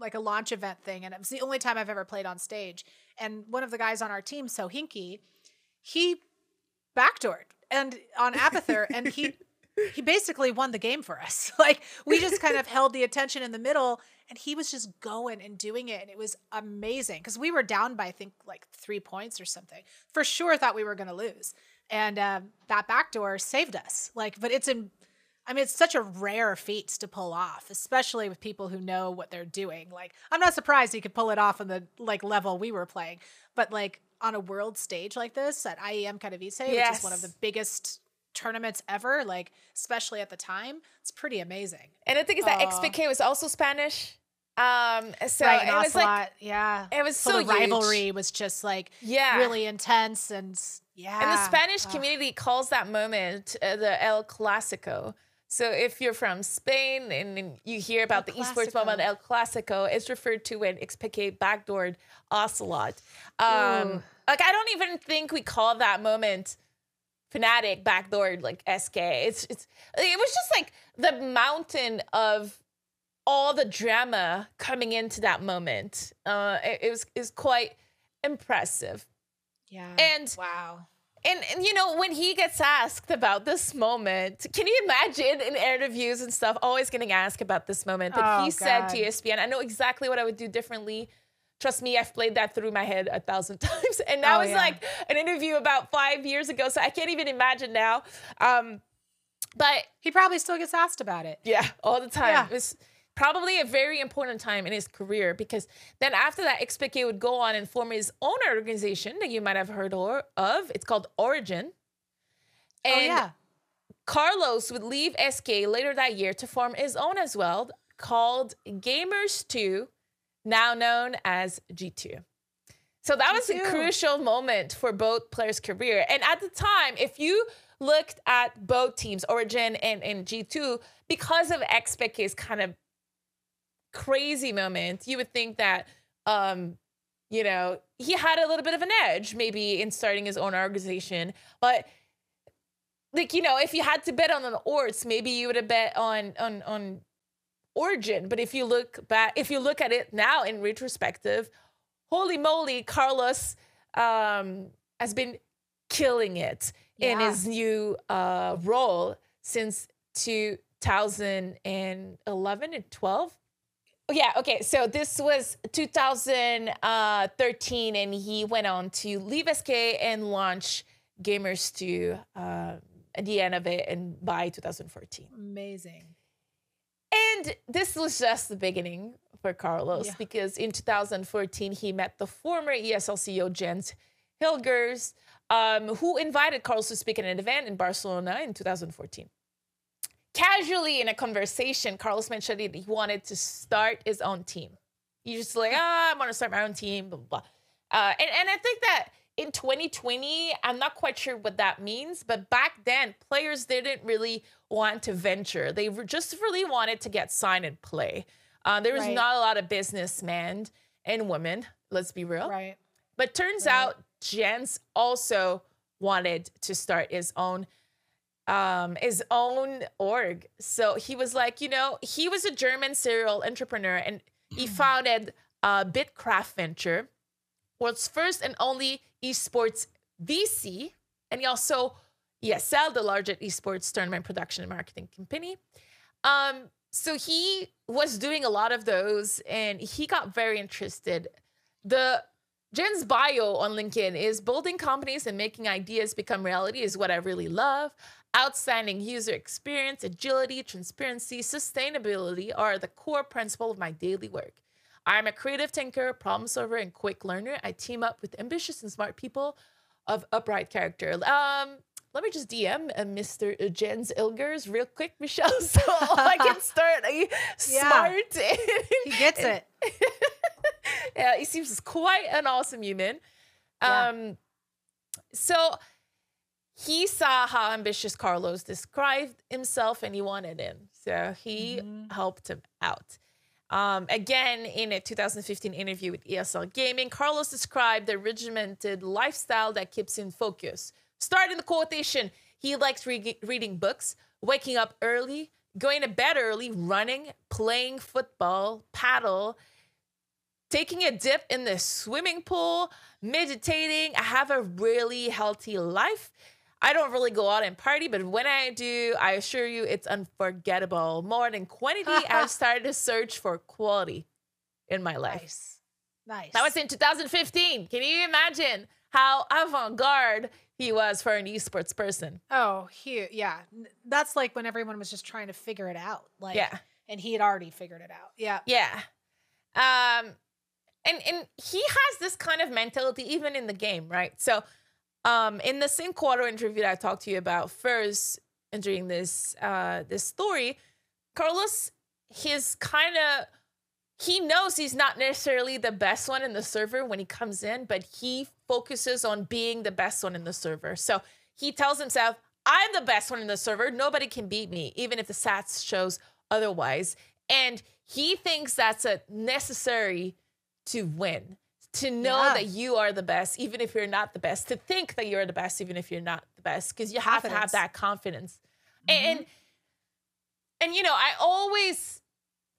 like a launch event thing, and it was the only time I've ever played on stage. And one of the guys on our team, so Hinky, he backdoored and on Abathur, and he he basically won the game for us. Like we just kind of held the attention in the middle and he was just going and doing it and it was amazing cuz we were down by I think like 3 points or something. For sure thought we were going to lose. And um, that backdoor saved us. Like but it's in I mean, it's such a rare feat to pull off, especially with people who know what they're doing. Like, I'm not surprised he could pull it off on the like level we were playing, but like on a world stage like this at IEM Katowice, yes. which is one of the biggest tournaments ever, like especially at the time. It's pretty amazing. And the thing is that Xpeke was also Spanish. Um, so right, it was like, yeah, it was so, so the rivalry was just like, yeah, really intense and yeah. And the Spanish community calls that moment uh, the El Clasico. So if you're from Spain and you hear about the esports moment El Clasico, it's referred to when Xpeke backdoored Ocelot. Um, like I don't even think we call that moment Fnatic backdoored like SK. It's it's it was just like the mountain of all the drama coming into that moment. Uh, it, it was is quite impressive. Yeah. And wow. And, and you know when he gets asked about this moment, can you imagine in interviews and stuff always getting asked about this moment? But oh, he God. said to ESPN, "I know exactly what I would do differently." Trust me, I've played that through my head a thousand times. And that oh, was yeah. like an interview about five years ago. So I can't even imagine now. Um, but he probably still gets asked about it. Yeah, all the time. Yeah. Probably a very important time in his career because then after that, Xpeke would go on and form his own organization that you might have heard or, of. It's called Origen. Oh, and oh, yeah. Carlos would leave SK later that year to form his own as well, called Gamers 2 now known as G2. So that was a crucial moment for both players' career. And at the time, if you looked at both teams, Origen and, and G2, because of Xpeke's kind of crazy moment, you would think that um, you know, he had a little bit of an edge maybe in starting his own organization. But like, you know, if you had to bet on an orts, maybe you would have bet on on on Origen. But if you look back, if you look at it now in retrospective, holy moly, Carlos um, has been killing it yeah. in his new uh, role since 2011 and 12. Yeah, okay. So this was 2013, and he went on to leave SK and launch Gamers 2 uh, at the end of it and by 2014. Amazing. And this was just the beginning for Carlos yeah. because in 2014 he met the former ESL CEO Jens Hilgers, um, who invited Carlos to speak at an event in Barcelona in 2014. Casually in a conversation, Carlos mentioned that he wanted to start his own team. He's just like, ah, I want to start my own team, blah, blah, blah. Uh, and, and I think that in 2020, I'm not quite sure what that means, but back then, players didn't really want to venture. They just really wanted to get signed and play. Uh, there was right. not a lot of businessmen and women, let's be real. Right. But turns right. out Jens also wanted to start his own um, his own org. So he was like, you know, he was a German serial entrepreneur and he founded uh, BITKRAFT Venture, world's first and only esports VC. And he also ESL, the largest esports tournament production and marketing company. Um, so he was doing a lot of those and he got very interested. The Jen's bio on LinkedIn is building companies and making ideas become reality is what I really love. Outstanding user experience, agility, transparency, sustainability are the core principle of my daily work. I'm a creative thinker, problem solver, and quick learner. I team up with ambitious and smart people of upright character. Um, let me just DM uh, Mr. Jens Hilgers real quick, Michele, so I can start a smart. he gets it. yeah, he seems quite an awesome human. Yeah. Um, so he saw how ambitious Carlos described himself and he wanted him. So he mm-hmm. helped him out. Um, again, in a 2015 interview with ESL Gaming, Carlos described the regimented lifestyle that keeps him focused. Starting the quotation. He likes re- reading books, waking up early, going to bed early, running, playing football, paddle, taking a dip in the swimming pool, meditating. I have a really healthy life. I don't really go out and party, but when I do, I assure you it's unforgettable. More than quantity, I've started to search for quality in my life. Nice. Nice. That was in 2015. Can you imagine how avant garde he was for an esports person? Oh, he, yeah. That's like when everyone was just trying to figure it out. Like, yeah. And he had already figured it out. Yeah. Yeah. Um, and and he has this kind of mentality even in the game, right? So, um, in the same quarter interview that I talked to you about first during this uh this story, Carlos, his kind of he knows he's not necessarily the best one in the server when he comes in, but he focuses on being the best one in the server. So he tells himself, I'm the best one in the server. Nobody can beat me, even if the stats shows otherwise. And he thinks that's a necessary to win, to know yeah. that you are the best, even if you're not the best, to think that you're the best, even if you're not the best, because you have confidence. to have that confidence. Mm-hmm. And and you know, I always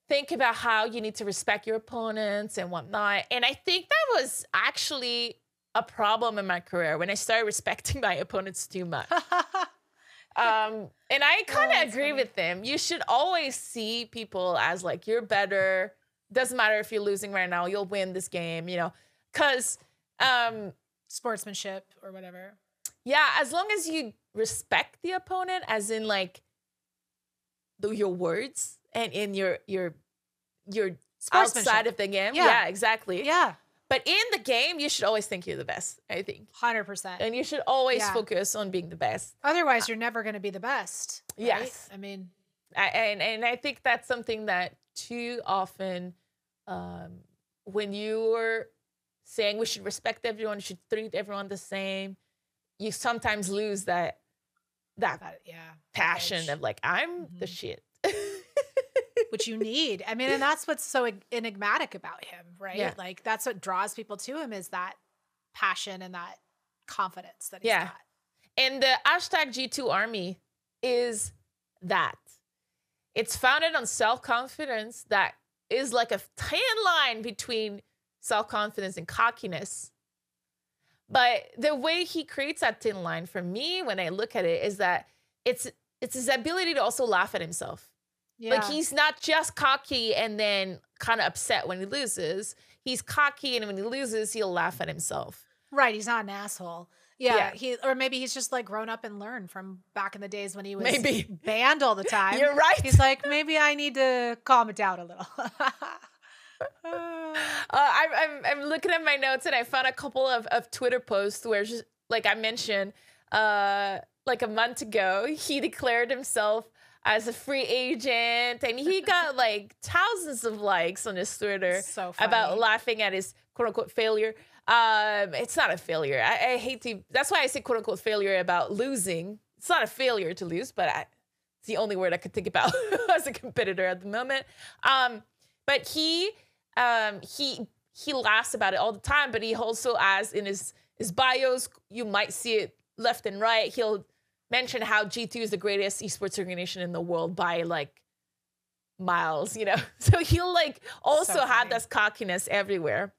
think about how you need to respect your opponents and whatnot. And I think that was actually a problem in my career when I started respecting my opponents too much. um, and I kind of oh, agree funny. with them. You should always see people as like you're better, doesn't matter if you're losing right now, you'll win this game, you know, because um, sportsmanship or whatever. Yeah, as long as you respect the opponent, as in like the, your words and in your your your outside of the game. Yeah. yeah, exactly. Yeah. But in the game, you should always think you're the best. I think. Hundred percent. And you should always yeah. focus on being the best. Otherwise, you're never going to be the best. Right? Yes. I mean, I, and and I think that's something that too often um, when you're saying we should respect everyone, we should treat everyone the same, you sometimes lose that that, that yeah passion edge. of like I'm mm-hmm. the shit. Which you need. I mean, and that's what's so enigmatic about him, right? Yeah. Like that's what draws people to him is that passion and that confidence that he's yeah. got. And the hashtag G2 Army is that. It's founded on self confidence that is like a thin line between self confidence and cockiness. But the way he creates that thin line for me when I look at it is that it's it's his ability to also laugh at himself. Yeah. Like he's not just cocky and then kind of upset when he loses. He's cocky and when he loses, he'll laugh at himself. Right. He's not an asshole. Yeah, yeah, he or maybe he's just like grown up and learned from back in the days when he was maybe banned all the time. You're right. He's like, maybe I need to calm it down a little. uh, I'm, I'm I'm looking at my notes and I found a couple of, of Twitter posts where just like I mentioned, uh, like a month ago, he declared himself as a free agent and he got like thousands of likes on his Twitter so about laughing at his quote unquote failure. Um, it's not a failure. I, I, hate to. That's why I say quote unquote failure about losing. It's not a failure to lose, but I, it's the only word I could think about as a competitor at the moment. Um, but he, um, he, he laughs about it all the time. But he also, as in his his bios, you might see it left and right. He'll mention how G2 is the greatest esports organization in the world by like miles, you know. So he'll like also so have this cockiness everywhere.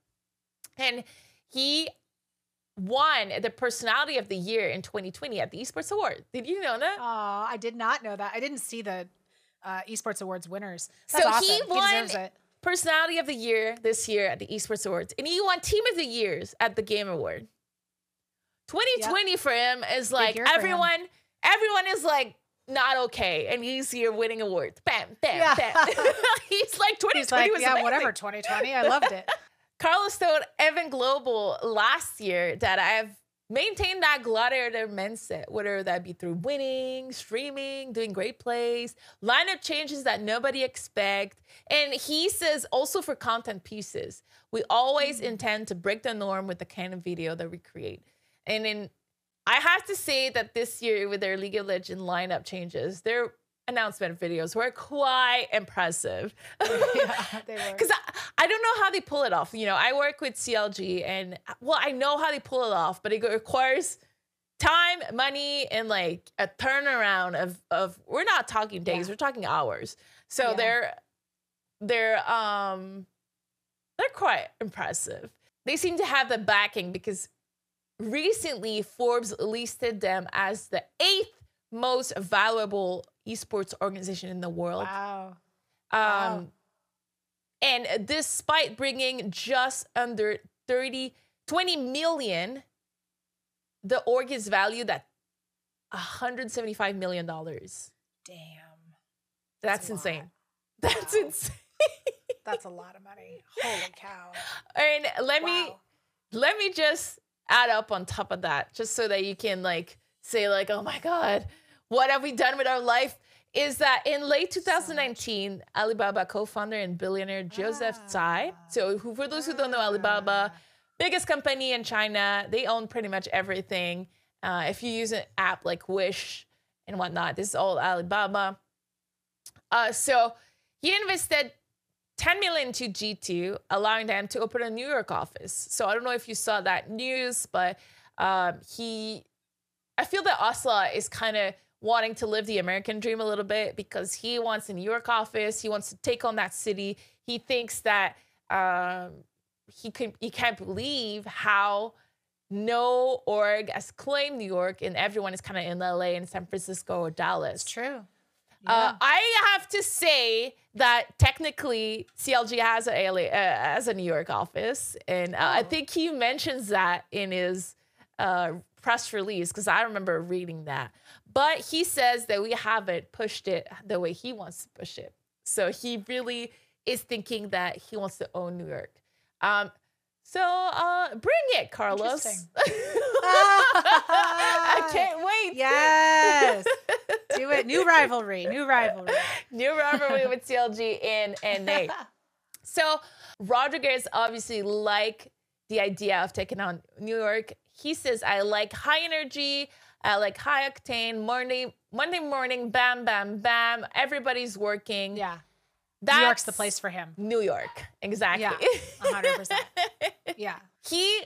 And he won the personality of the year in 2020 at the Esports Awards. Did you know that? Oh, I did not know that. I didn't see the uh, Esports Awards winners. That's so awesome. he won he personality of the year this year at the Esports Awards, and he won team of the years at the Game Award. 2020 yep. for him is like everyone. Everyone is like not okay, and he's here winning awards. Bam, bam, yeah. bam. he's like 2020 he's like, was yeah, amazing. whatever. 2020, I loved it. Carlos told Inven Global last year that I've maintained that gladiator mindset, whether that be through winning, streaming, doing great plays, lineup changes that nobody expect. And he says also for content pieces, we always mm-hmm. intend to break the norm with the kind of video that we create. And in I have to say that this year with their League of Legends lineup changes, their announcement videos were quite impressive. yeah, they were. Because I, I don't know how they pull it off. You know, I work with CLG and well, I know how they pull it off, but it requires time, money, and like a turnaround of of we're not talking days, yeah. we're talking hours. So yeah. they're they're um they're quite impressive. They seem to have the backing because recently Forbes listed them as the eighth most valuable esports organization in the world. Wow. Um, wow. And despite bringing just under 30, 20 million, the org is valued at $175 million. Damn. That's, That's insane. That's wow. insane. That's a lot of money. Holy cow. And let wow. me let me just add up on top of that, just so that you can like say, like, oh my God, what have we done with our life? Is that in late 2019, Alibaba co-founder and billionaire Joseph ah. Tsai. So, who, for those who don't know, Alibaba, biggest company in China. They own pretty much everything. Uh, if you use an app like Wish and whatnot, this is all Alibaba. Uh, so he invested 10 million to G2, allowing them to open a New York office. So I don't know if you saw that news, but um, he, I feel that Ocelot is kind of wanting to live the American dream a little bit because he wants a New York office. He wants to take on that city. He thinks that um, he can he can't believe how no org has claimed New York and everyone is kind of in LA and San Francisco or Dallas. It's true. Uh, yeah. Uh, I have to say that technically CLG has a uh, has a New York office, and uh, oh. I think he mentions that in his uh, press release because I remember reading that. But he says that we haven't pushed it the way he wants to push it. So he really is thinking that he wants to own New York. Um, so uh, bring it, Carlos. I can't wait. Yes. Do it. New rivalry. New rivalry. New rivalry with CLG and and Nate. So Rodriguez obviously like the idea of taking on New York. He says, I like high energy, I like high octane, Monday, Monday morning, bam, bam, bam. Everybody's working. Yeah. That's New York's the place for him. New York, exactly. Yeah, 100%. yeah. He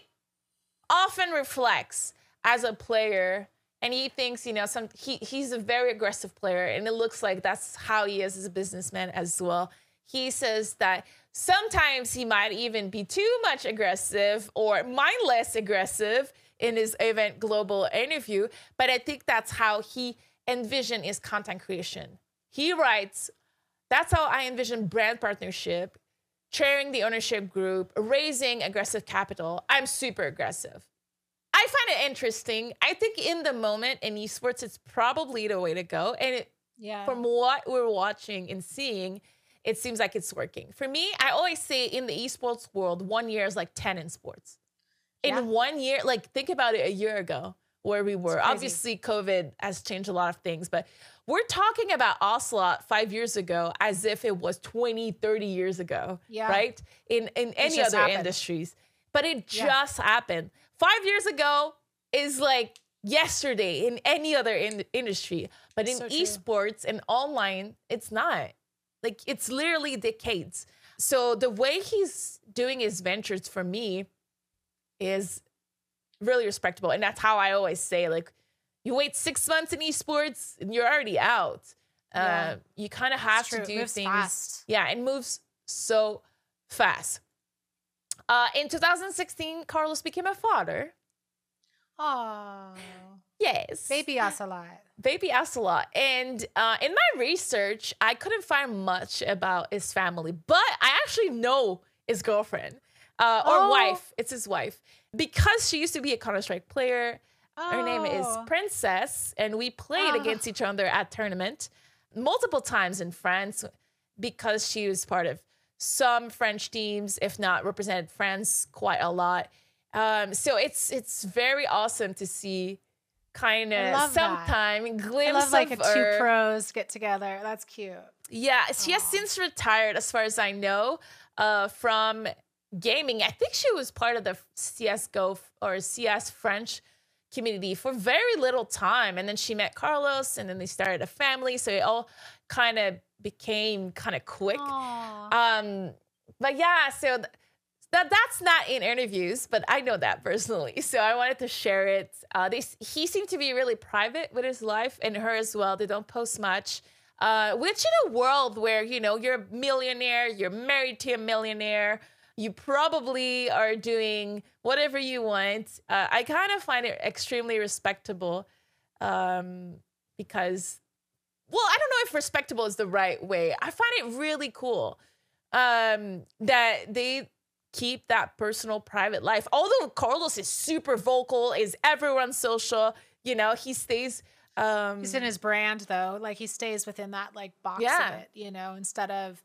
often reflects as a player and he thinks, you know, some he he's a very aggressive player and it looks like that's how he is as a businessman as well. He says that sometimes he might even be too much aggressive or mindless aggressive in his Inven Global interview, but I think that's how he envision his content creation. He writes that's how I envision brand partnership, chairing the ownership group, raising aggressive capital. I'm super aggressive. I find it interesting. I think in the moment in esports, it's probably the way to go. And it, yeah. from what we're watching and seeing, it seems like it's working. For me, I always say in the esports world, one year is like 10 in sports. In yeah. one year, like think about it a year ago where we were. Obviously, COVID has changed a lot of things, but we're talking about Ocelot five years ago as if it was 20, 30 years ago, yeah. right? In, in any other happened. industries. But it yeah. just happened. Five years ago is like yesterday in any other in- industry. But in so esports and online, it's not. Like it's literally decades. So the way he's doing his ventures for me is really respectable. And that's how I always say, like, you wait six months in esports and you're already out. Yeah. Uh, you kind of have to do things. Fast. Yeah, it moves so fast. Uh, in 2016, Carlos became a father. Oh. Yes. Baby Ocelot. Baby Ocelot. And uh, in my research, I couldn't find much about his family, but I actually know his girlfriend uh, or oh. wife. It's his wife. Because she used to be a Counter Strike player. Oh. Her name is oh. Princess, and we played oh. against each other at tournament multiple times in France because she was part of some French teams, if not represented France quite a lot. Um, so it's it's very awesome to see kind of sometime glimpse I love, like a her. two pros get together. That's cute. Yeah, she Aww. has since retired, as far as I know, uh, from gaming. I think she was part of the CS:GO or CS French community for very little time, and then she met Carlos, and then they started a family. So it all kind of became kind of quick. Um, but yeah, so. Th- that that's not in interviews, but I know that personally. So I wanted to share it. Uh, they, he seemed to be really private with his life and her as well. They don't post much. Uh, which in a world where you know you're a millionaire, you're married to a millionaire, you probably are doing whatever you want. Uh, I kind of find it extremely respectable um, because, well, I don't know if respectable is the right way. I find it really cool um, that they keep that personal private life. Although Carlos is super vocal, is everyone's social, you know, he stays um He's in his brand though. Like he stays within that like box yeah. of it, you know, instead of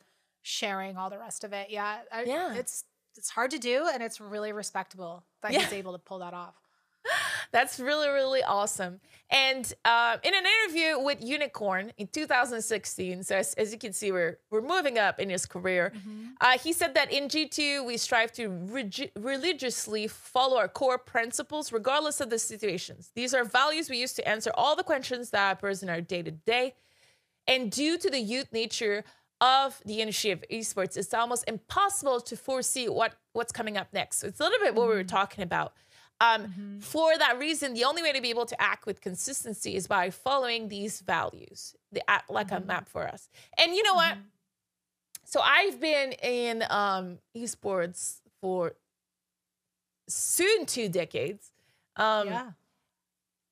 sharing all the rest of it. Yeah. I, yeah. It's it's hard to do and it's really respectable that yeah. he's able to pull that off. That's really, really awesome. And uh, in an interview with Unikrn in 2016, so as, as, you can see, we're we're moving up in his career. Mm-hmm. Uh, he said that in G2 we strive to regi- religiously follow our core principles, regardless of the situations. These are values we use to answer all the questions that occurs in our day to day. And due to the youth nature of the industry of esports, it's almost impossible to foresee what what's coming up next. So it's a little bit what mm-hmm. we were mm-hmm. talking about. Um, mm-hmm. For that reason, the only way to be able to act with consistency is by following these values. They act like mm-hmm. a map for us. And you know what? Mm-hmm. So I've been in um, esports for soon two decades. Um, yeah.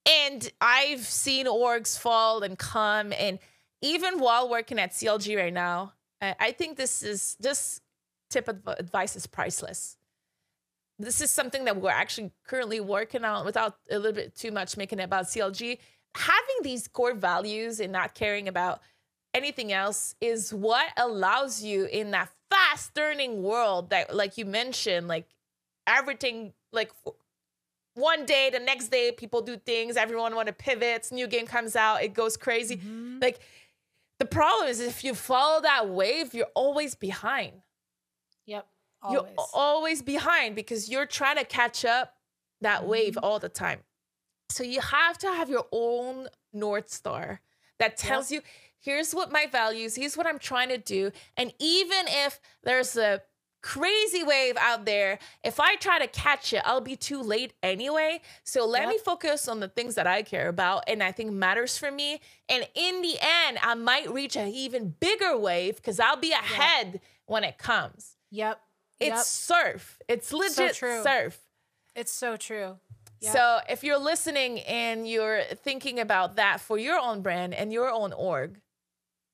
And I've seen orgs fall and come. And even while working at CLG right now, I think this is this tip of advice is priceless this is something that we're actually currently working on without a little bit too much making it about CLG. Having these core values and not caring about anything else is what allows you in that fast turning world that, like you mentioned, like everything, like one day, the next day, people do things, everyone want to pivot, new game comes out, it goes crazy. Mm-hmm. Like the problem is if you follow that wave, you're always behind. Yep. Always. You're always behind because you're trying to catch up that mm-hmm. wave all the time. So you have to have your own North Star that tells yep. you here's what my values, here's what I'm trying to do. And even if there's a crazy wave out there, if I try to catch it, I'll be too late anyway. So let yep. me focus on the things that I care about and I think matters for me. And in the end, I might reach an even bigger wave because I'll be ahead yep. when it comes. Yep. It's yep. surf. It's legit so surf. It's so true. Yep. So if you're listening and you're thinking about that for your own brand and your own org,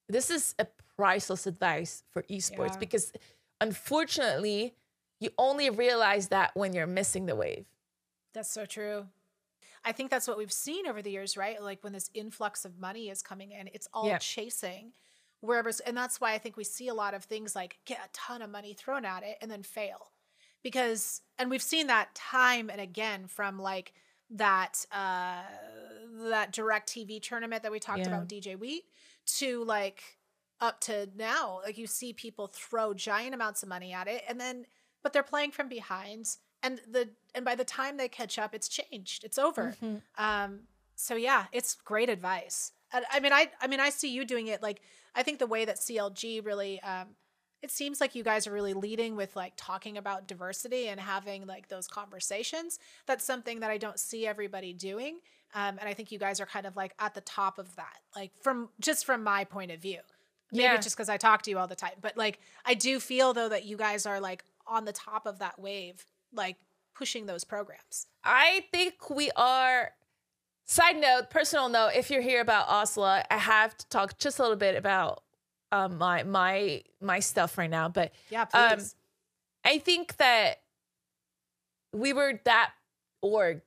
this is a priceless advice for esports yeah. because unfortunately, you only realize that when you're missing the wave. That's so true. I think that's what we've seen over the years, right? Like when this influx of money is coming in, it's all yeah. chasing wherever and that's why i think we see a lot of things like get a ton of money thrown at it and then fail because and we've seen that time and again from like that uh that direct tv tournament that we talked yeah. about dj wheat to like up to now like you see people throw giant amounts of money at it and then but they're playing from behind and the and by the time they catch up it's changed it's over mm-hmm. um so yeah it's great advice I mean, I I mean, I see you doing it. Like, I think the way that CLG really, um, it seems like you guys are really leading with like talking about diversity and having like those conversations. That's something that I don't see everybody doing, um, and I think you guys are kind of like at the top of that. Like from just from my point of view, maybe yeah. just because I talk to you all the time, but like I do feel though that you guys are like on the top of that wave, like pushing those programs? I think we are. Side note, personal note, if you're here about Osla, I have to talk just a little bit about um, my my my stuff right now. But yeah, um, please. Um, I think that we were that org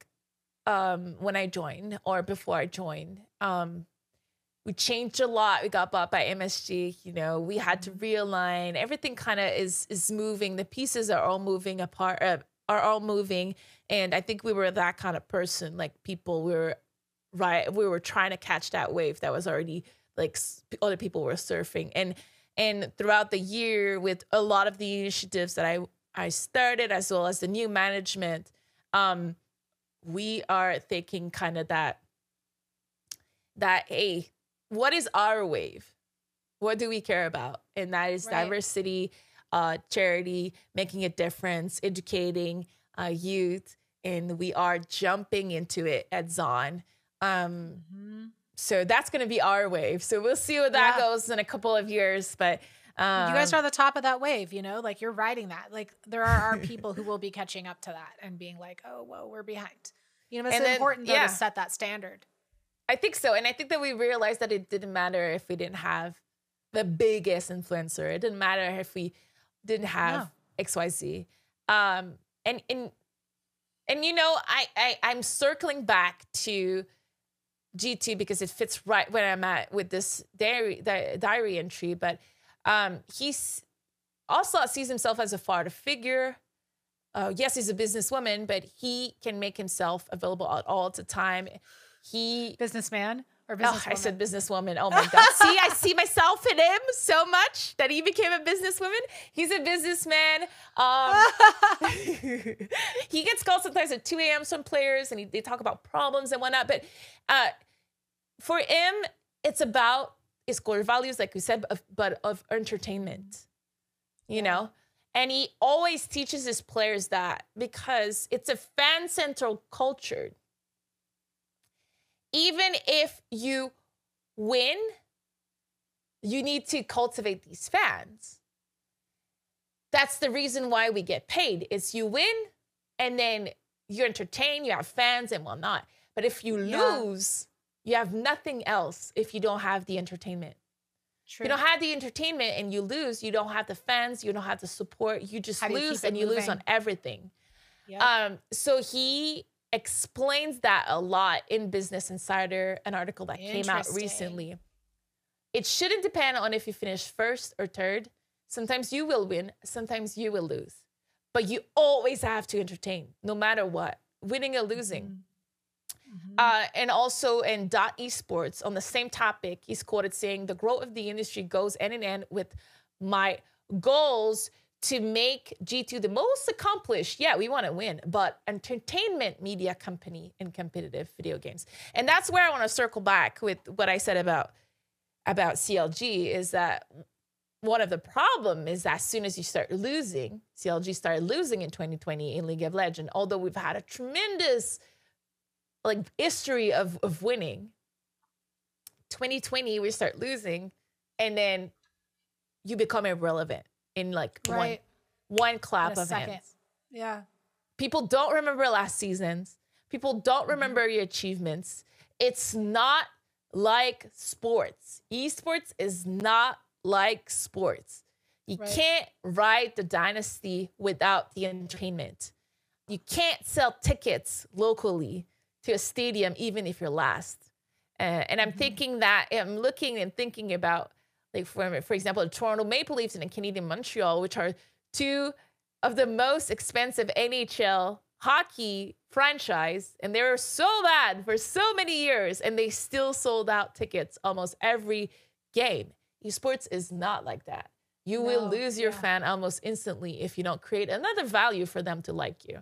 um, when I joined or before I joined. Um, we changed a lot. We got bought by MSG. You know, we had to realign. Everything kind of is is moving. The pieces are all moving apart. Uh, are all moving, and I think we were that kind of person. Like people, we were right. We were trying to catch that wave that was already like other people were surfing, and and throughout the year with a lot of the initiatives that I I started as well as the new management, um, we are thinking kind of that that hey what is our wave? What do we care about? And that is right. diversity, uh, charity, making a difference, educating uh, youth. And we are jumping into it at Zon. Um, mm-hmm. So that's going to be our wave. So we'll see where that yeah. goes in a couple of years. But um, you guys um, are on the top of that wave, you know, like you're riding that. Like there are, are people who will be catching up to that and being like, oh, whoa, we're behind. You know, it's then, important though, yeah. to set that standard. I think so. And I think that we realized that it didn't matter if we didn't have the biggest influencer. It didn't matter if we didn't have no. XYZ. Um, and and and you know, I, I I'm circling back to G2 because it fits right where I'm at with this diary the diary entry. But um, he's also sees himself as a father figure. Uh, yes, he's a businesswoman, but he can make himself available at all the time he businessman or businesswoman? Oh, I said businesswoman. Oh my god! see, I see myself in him so much that he became a businesswoman. He's a businessman. Um, he gets called sometimes at 2 a.m. Some players and he, they talk about problems and whatnot. But uh, for him, it's about his core values, like we said, of, but of entertainment. You yeah. know. And he always teaches his players that because it's a fan central culture even if you win, you need to cultivate these fans. That's the reason why we get paid. Is you win and then you entertain, you have fans and whatnot. But if you yeah. lose, you have nothing else if you don't have the entertainment. True. You don't have the entertainment and you lose, you don't have the fans, you don't have the support, you just How lose you and you lose on everything. Yep. Um, so he explains that a lot in Business Insider, an article that came out recently. It shouldn't depend on if you finish first or third. Sometimes you will win, sometimes you will lose. But you always have to entertain, no matter what, winning or losing. Mm-hmm. Uh, and also in Dot Esports, on the same topic, he's quoted saying, The growth of the industry goes end in end with my goals to make G2 the most accomplished, yeah, we want to win, but entertainment media company in competitive video games. And that's where I want to circle back with what I said about about CLG is that one of the problem is as soon as you start losing, CLG started losing in 2020 in League of Legends, although we've had a tremendous like history of of winning. 2020 we start losing and then you become irrelevant in like right. one one clap of second. hands. Yeah. People don't remember last seasons. People don't mm-hmm. remember mm-hmm. your achievements. It's not like sports. Esports is not like sports. You right. can't ride the dynasty without the entertainment. You can't sell tickets locally to a stadium, even if you're last. Uh, and I'm mm-hmm. thinking that I'm looking and thinking about like for, for example, the Toronto Maple Leafs and the Canadian Montreal, which are two of the most expensive NHL hockey franchise, and they were so bad for so many years, and they still sold out tickets almost every game. Esports is not like that. You no, will lose your yeah. fan almost instantly if you don't create another value for them to like you.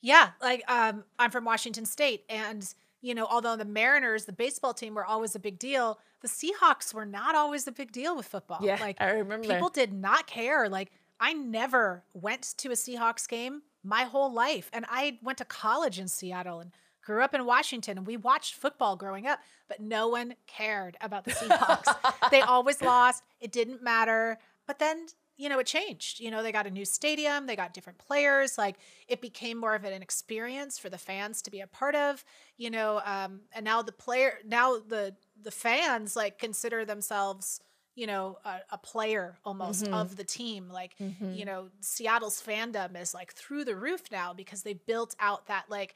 Yeah, like um, I'm from Washington State, and you know, although the Mariners, the baseball team, were always a big deal, the Seahawks were not always a big deal with football. Yeah, like I remember people did not care. Like I never went to a Seahawks game my whole life, and I went to college in Seattle and grew up in Washington, and we watched football growing up, but no one cared about the Seahawks. they always lost. It didn't matter. But then you know, it changed. You know, they got a new stadium, they got different players. Like it became more of an experience for the fans to be a part of. You know, um, and now the player, now the the fans like consider themselves, you know, a, a player almost mm-hmm. of the team. Like, mm-hmm. you know, Seattle's fandom is like through the roof now because they built out that like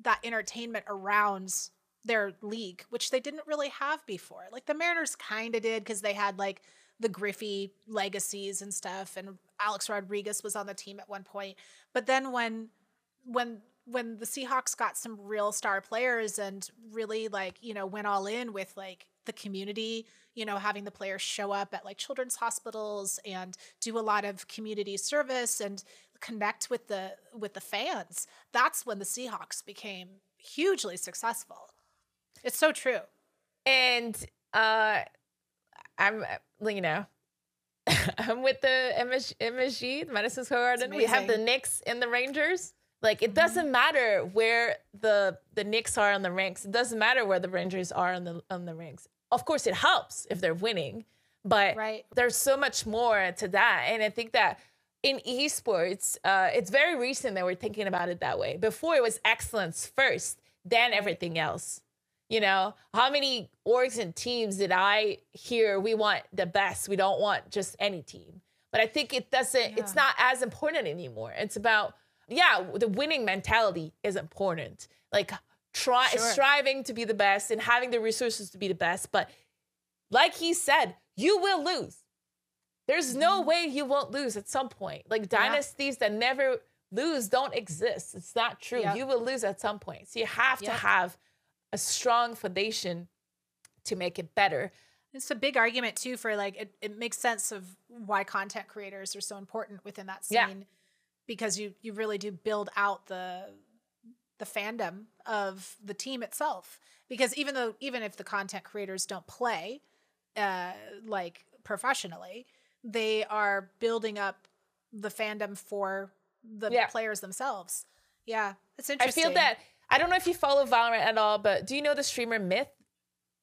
that entertainment around their league, which they didn't really have before. Like the Mariners kind of did because they had like the Griffey legacies and stuff, and Alex Rodriguez was on the team at one point. But then when when when the Seahawks got some real star players and really like you know went all in with like the community you know having the players show up at like children's hospitals and do a lot of community service and connect with the with the fans that's when the Seahawks became hugely successful it's so true and uh I'm, uh, you know, I'm with the MSG, MSG Madison Square Garden. We have the Knicks and the Rangers. Like it mm-hmm. doesn't matter where the the Knicks are on the ranks. It doesn't matter where the Rangers are on the on the ranks. Of course, it helps if they're winning, but right. there's so much more to that. And I think that in esports, uh, it's very recent that we're thinking about it that way. Before it was excellence first, then everything else. You know, how many orgs and teams did I hear we want the best? We don't want just any team. But I think it doesn't, yeah. it's not as important anymore. It's about, yeah, the winning mentality is important. Like try sure. striving to be the best and having the resources to be the best. But like he said, you will lose. There's no mm-hmm. way you won't lose at some point. Like dynasties yeah. that never lose don't exist. It's not true. Yep. You will lose at some point. So you have yep. to have a strong foundation to make it better. It's a big argument too for like it, it makes sense of why content creators are so important within that scene yeah. because you you really do build out the the fandom of the team itself because even though even if the content creators don't play uh like professionally they are building up the fandom for the yeah. players themselves yeah it's interesting i feel that I don't know if you follow Valorant at all, but do you know the streamer Myth?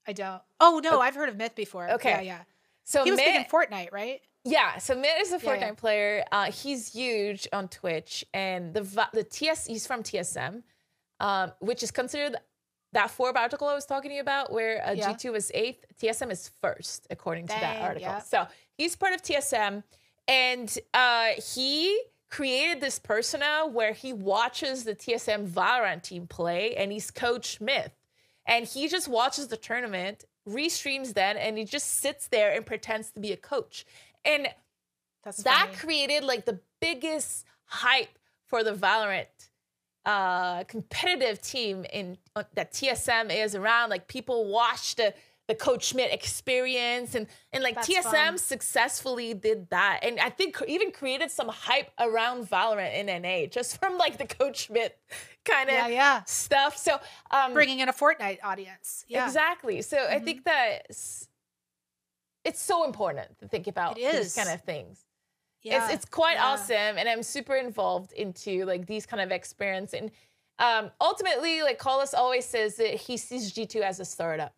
I don't. Oh no, okay. I've heard of Myth before. Okay, yeah, yeah. So he was Myth, big in Fortnite, right? Yeah. So Myth is a Fortnite yeah, yeah. player. Uh, he's huge on Twitch, and the the TS he's from TSM, um, which is considered that Forbes article I was talking to you about, where uh, yeah. G2 was eighth, TSM is first, according Dang, to that article. So he's part of TSM, and uh, he created this persona where he watches the TSM Valorant team play and he's Coach Myth. And he just watches the tournament, restreams then, and he just sits there and pretends to be a coach. And That's that funny. created like the biggest hype for the Valorant uh, competitive team in uh, that TSM is around. Like people watch the the Coach Myth experience and and like That's TSM fun. successfully did that and I think even created some hype around Valorant in NA just from like the Coach Myth kind of yeah, yeah. stuff. So um, bringing in a Fortnite audience, yeah, exactly. So mm-hmm. I think that it's so important to think about these kind of things. Yeah, it's it's quite yeah. awesome, and I'm super involved into like these kind of experience and. Um, ultimately, like Carlos always says that he sees G2 as a startup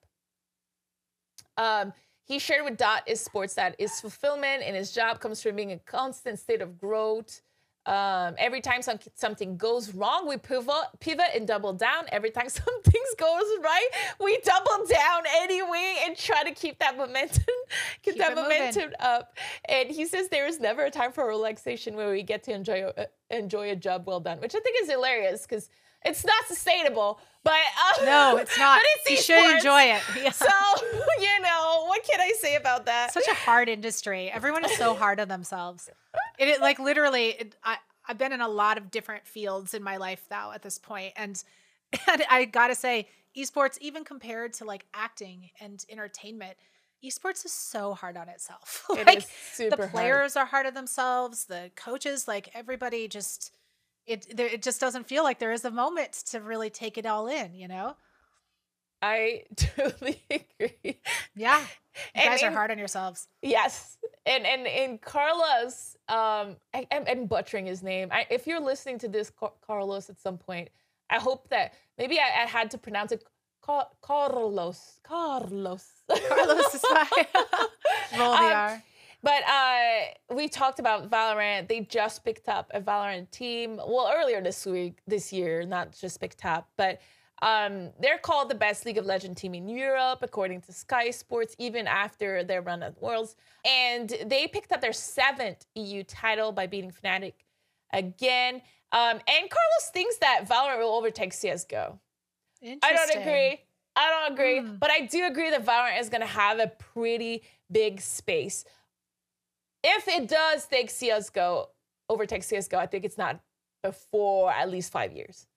um, he shared with Dot Esports that is fulfillment and his job comes from being a constant state of growth. Um, every time some, something goes wrong, we pivot, pivot and double down. Every time something goes right, we double down anyway and try to keep that momentum, keep, keep that momentum moving. up. And he says there is never a time for relaxation where we get to enjoy uh, enjoy a job well done, which I think is hilarious because it's not sustainable. But uh, no, it's not. But it's you should enjoy it. Yeah. So you know what can I say about that? Such a hard industry. Everyone is so hard on themselves. It, it like literally. It, I I've been in a lot of different fields in my life though at this point, and and I gotta say, esports, even compared to like acting and entertainment, esports is so hard on itself. like the players hard. are hard on themselves, the coaches, like everybody just it there, it just doesn't feel like there is a moment to really take it all in, you know? I totally agree. Yeah. You guys are hard on yourselves. Yes. And and in Carlos, um, I, am butchering his name. I, if you're listening to this, Carlos, at some point, I hope that maybe I, I had to pronounce it Car- Carlos. Carlos. Carlos is fine. Roll the um, R. But uh we talked about Valorant. They just picked up a Valorant team. Well, earlier this week, this year, not just picked up, but um, they're called the best League of Legends team in Europe, according to Sky Sports, even after their run at Worlds. And they picked up their seventh EU title by beating Fnatic again. Um, and Carlos thinks that Valorant will overtake CSGO. I don't agree. I don't agree. Mm. But I do agree that Valorant is going to have a pretty big space. If it does take CSGO, overtake CSGO, I think it's not before at least five years.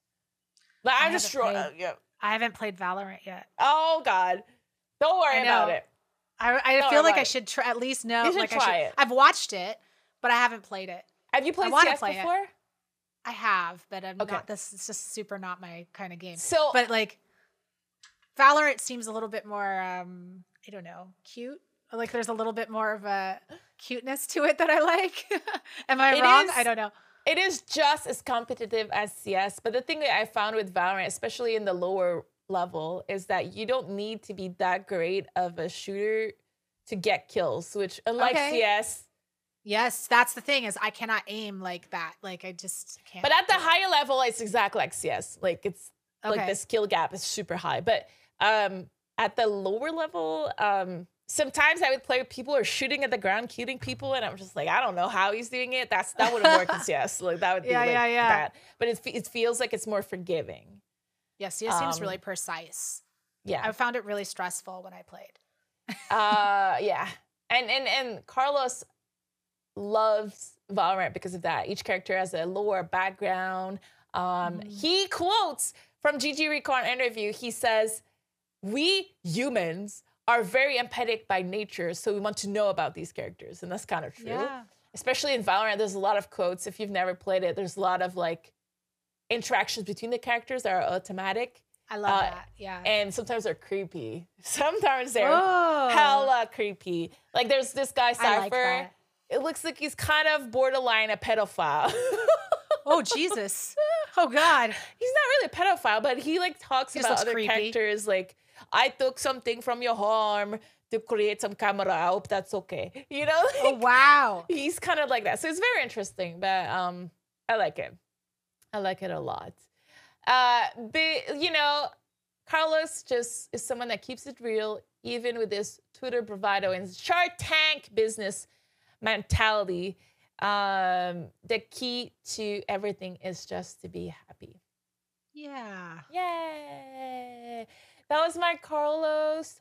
But I'm just sure. Uh, yeah. I haven't played Valorant yet. Oh God, don't worry about it. I, I feel like I should try, at least know. You should like try I should, it. I've watched it, but I haven't played it. Have you played CS play before? It. I have, but I'm okay. not. This is just super not my kind of game. So, but like, Valorant seems a little bit more. um I don't know, cute. Like, there's a little bit more of a cuteness to it that I like. Am I it wrong? Is, I don't know. It is just as competitive as CS, but the thing that I found with Valorant, especially in the lower level, is that you don't need to be that great of a shooter to get kills, which unlike okay. CS. Yes, that's the thing is I cannot aim like that. Like I just can't. But at the higher level, it's exactly like CS. Like it's okay. like the skill gap is super high. But um at the lower level, um sometimes I would play with people who are shooting at the ground, killing people, and I'm just like, I don't know how he's doing it. That's that wouldn't work yes, Like that would be yeah, like yeah, yeah. bad. But it it feels like it's more forgiving. Yeah, CS um, seems really precise. Yeah, I found it really stressful when I played. uh, yeah, and and and Carlos loves Valorant because of that. Each character has a lore background. Um, mm. He quotes from GG Recon interview. He says, "We humans." Are very empathetic by nature, so we want to know about these characters, and that's kind of true. Yeah. Especially in Valorant, there's a lot of quotes. If you've never played it, there's a lot of like interactions between the characters that are automatic. I love uh, that. Yeah. And sometimes they're creepy. Sometimes they're oh. hella creepy. Like there's this guy Cypher. Like it looks like he's kind of borderline a pedophile. oh Jesus. Oh God. He's not really a pedophile, but he like talks he about other creepy. characters like I took something from your arm to create some camera. I hope that's okay. You know? Like, oh wow. He's kind of like that. So it's very interesting, but um I like it. I like it a lot. Uh but you know, Carlos just is someone that keeps it real, even with this Twitter bravado and Shark Tank business mentality. Um, the key to everything is just to be happy. Yeah. Yay that was my Carlos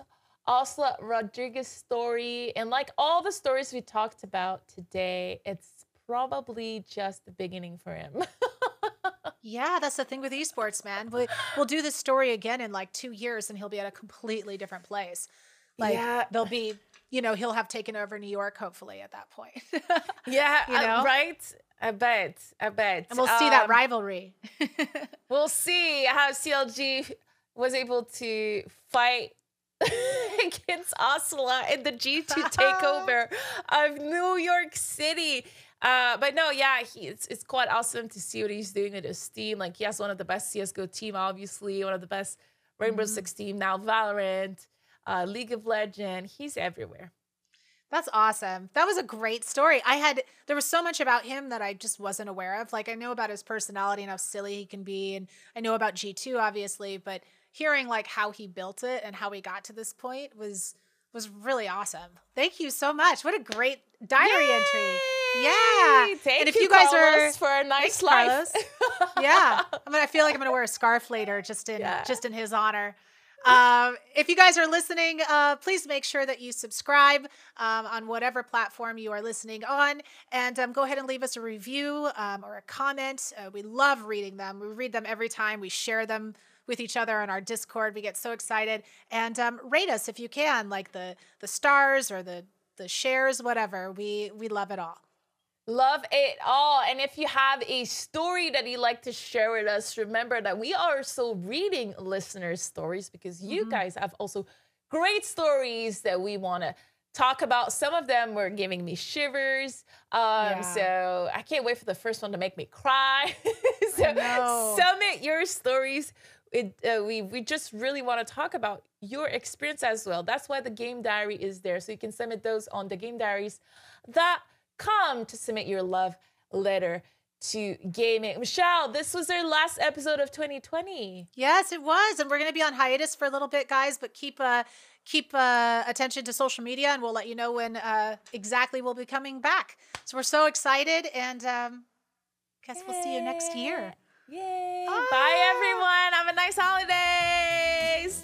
Ocelot Rodriguez story. And like all the stories we talked about today, it's probably just the beginning for him. yeah, that's the thing with esports, man. We, we'll do this story again in like two years and he'll be at a completely different place. Like yeah. there'll be, you know, he'll have taken over New York hopefully at that point. yeah, you uh, know? Uh, right? I bet. I bet. And we'll see um, that rivalry. we'll see how CLG was able to fight against Ocelot in the G2 takeover of New York City. Uh, but no, yeah, he, it's, it's quite awesome to see what he's doing with his team. Like, he has one of the best CSGO team, obviously, one of the best Rainbow mm-hmm. Six team, now Valorant, uh, League of Legends. He's everywhere. That's awesome. That was a great story. I had there was so much about him that I just wasn't aware of. Like I know about his personality and how silly he can be and I know about G2 obviously, but hearing like how he built it and how he got to this point was was really awesome. Thank you so much. What a great diary Yay! entry. Yeah. Thank and if you, you guys Carlos, are for a nice life. yeah. I mean, I feel like I'm gonna wear a scarf later just in yeah. just in his honor. Um, if you guys are listening, uh, please make sure that you subscribe um, on whatever platform you are listening on, and um, go ahead and leave us a review um, or a comment. Uh, we love reading them. We read them every time. We share them with each other on our Discord. We get so excited. And um, rate us if you can, like the the stars or the the shares, whatever. We we love it all. Love it all. And if you have a story that you'd like to share with us, remember that we are also reading listeners' stories because you mm-hmm. guys have also great stories that we want to talk about. Some of them were giving me shivers. Um, yeah. So I can't wait for the first one to make me cry. so submit your stories it, uh, we we just really want to talk about your experience as well. That's why the game diary is there, so you can submit those on the game diaries that come to submit your love letter to gaming. Michele, this was our last episode of 2020. Yes, it was. And we're going to be on hiatus for a little bit, guys, but keep uh keep uh attention to social media and we'll let you know when uh exactly we'll be coming back. So we're so excited and um guess we'll see you next year. Yay. Ah. Bye, everyone. Have a nice holidays.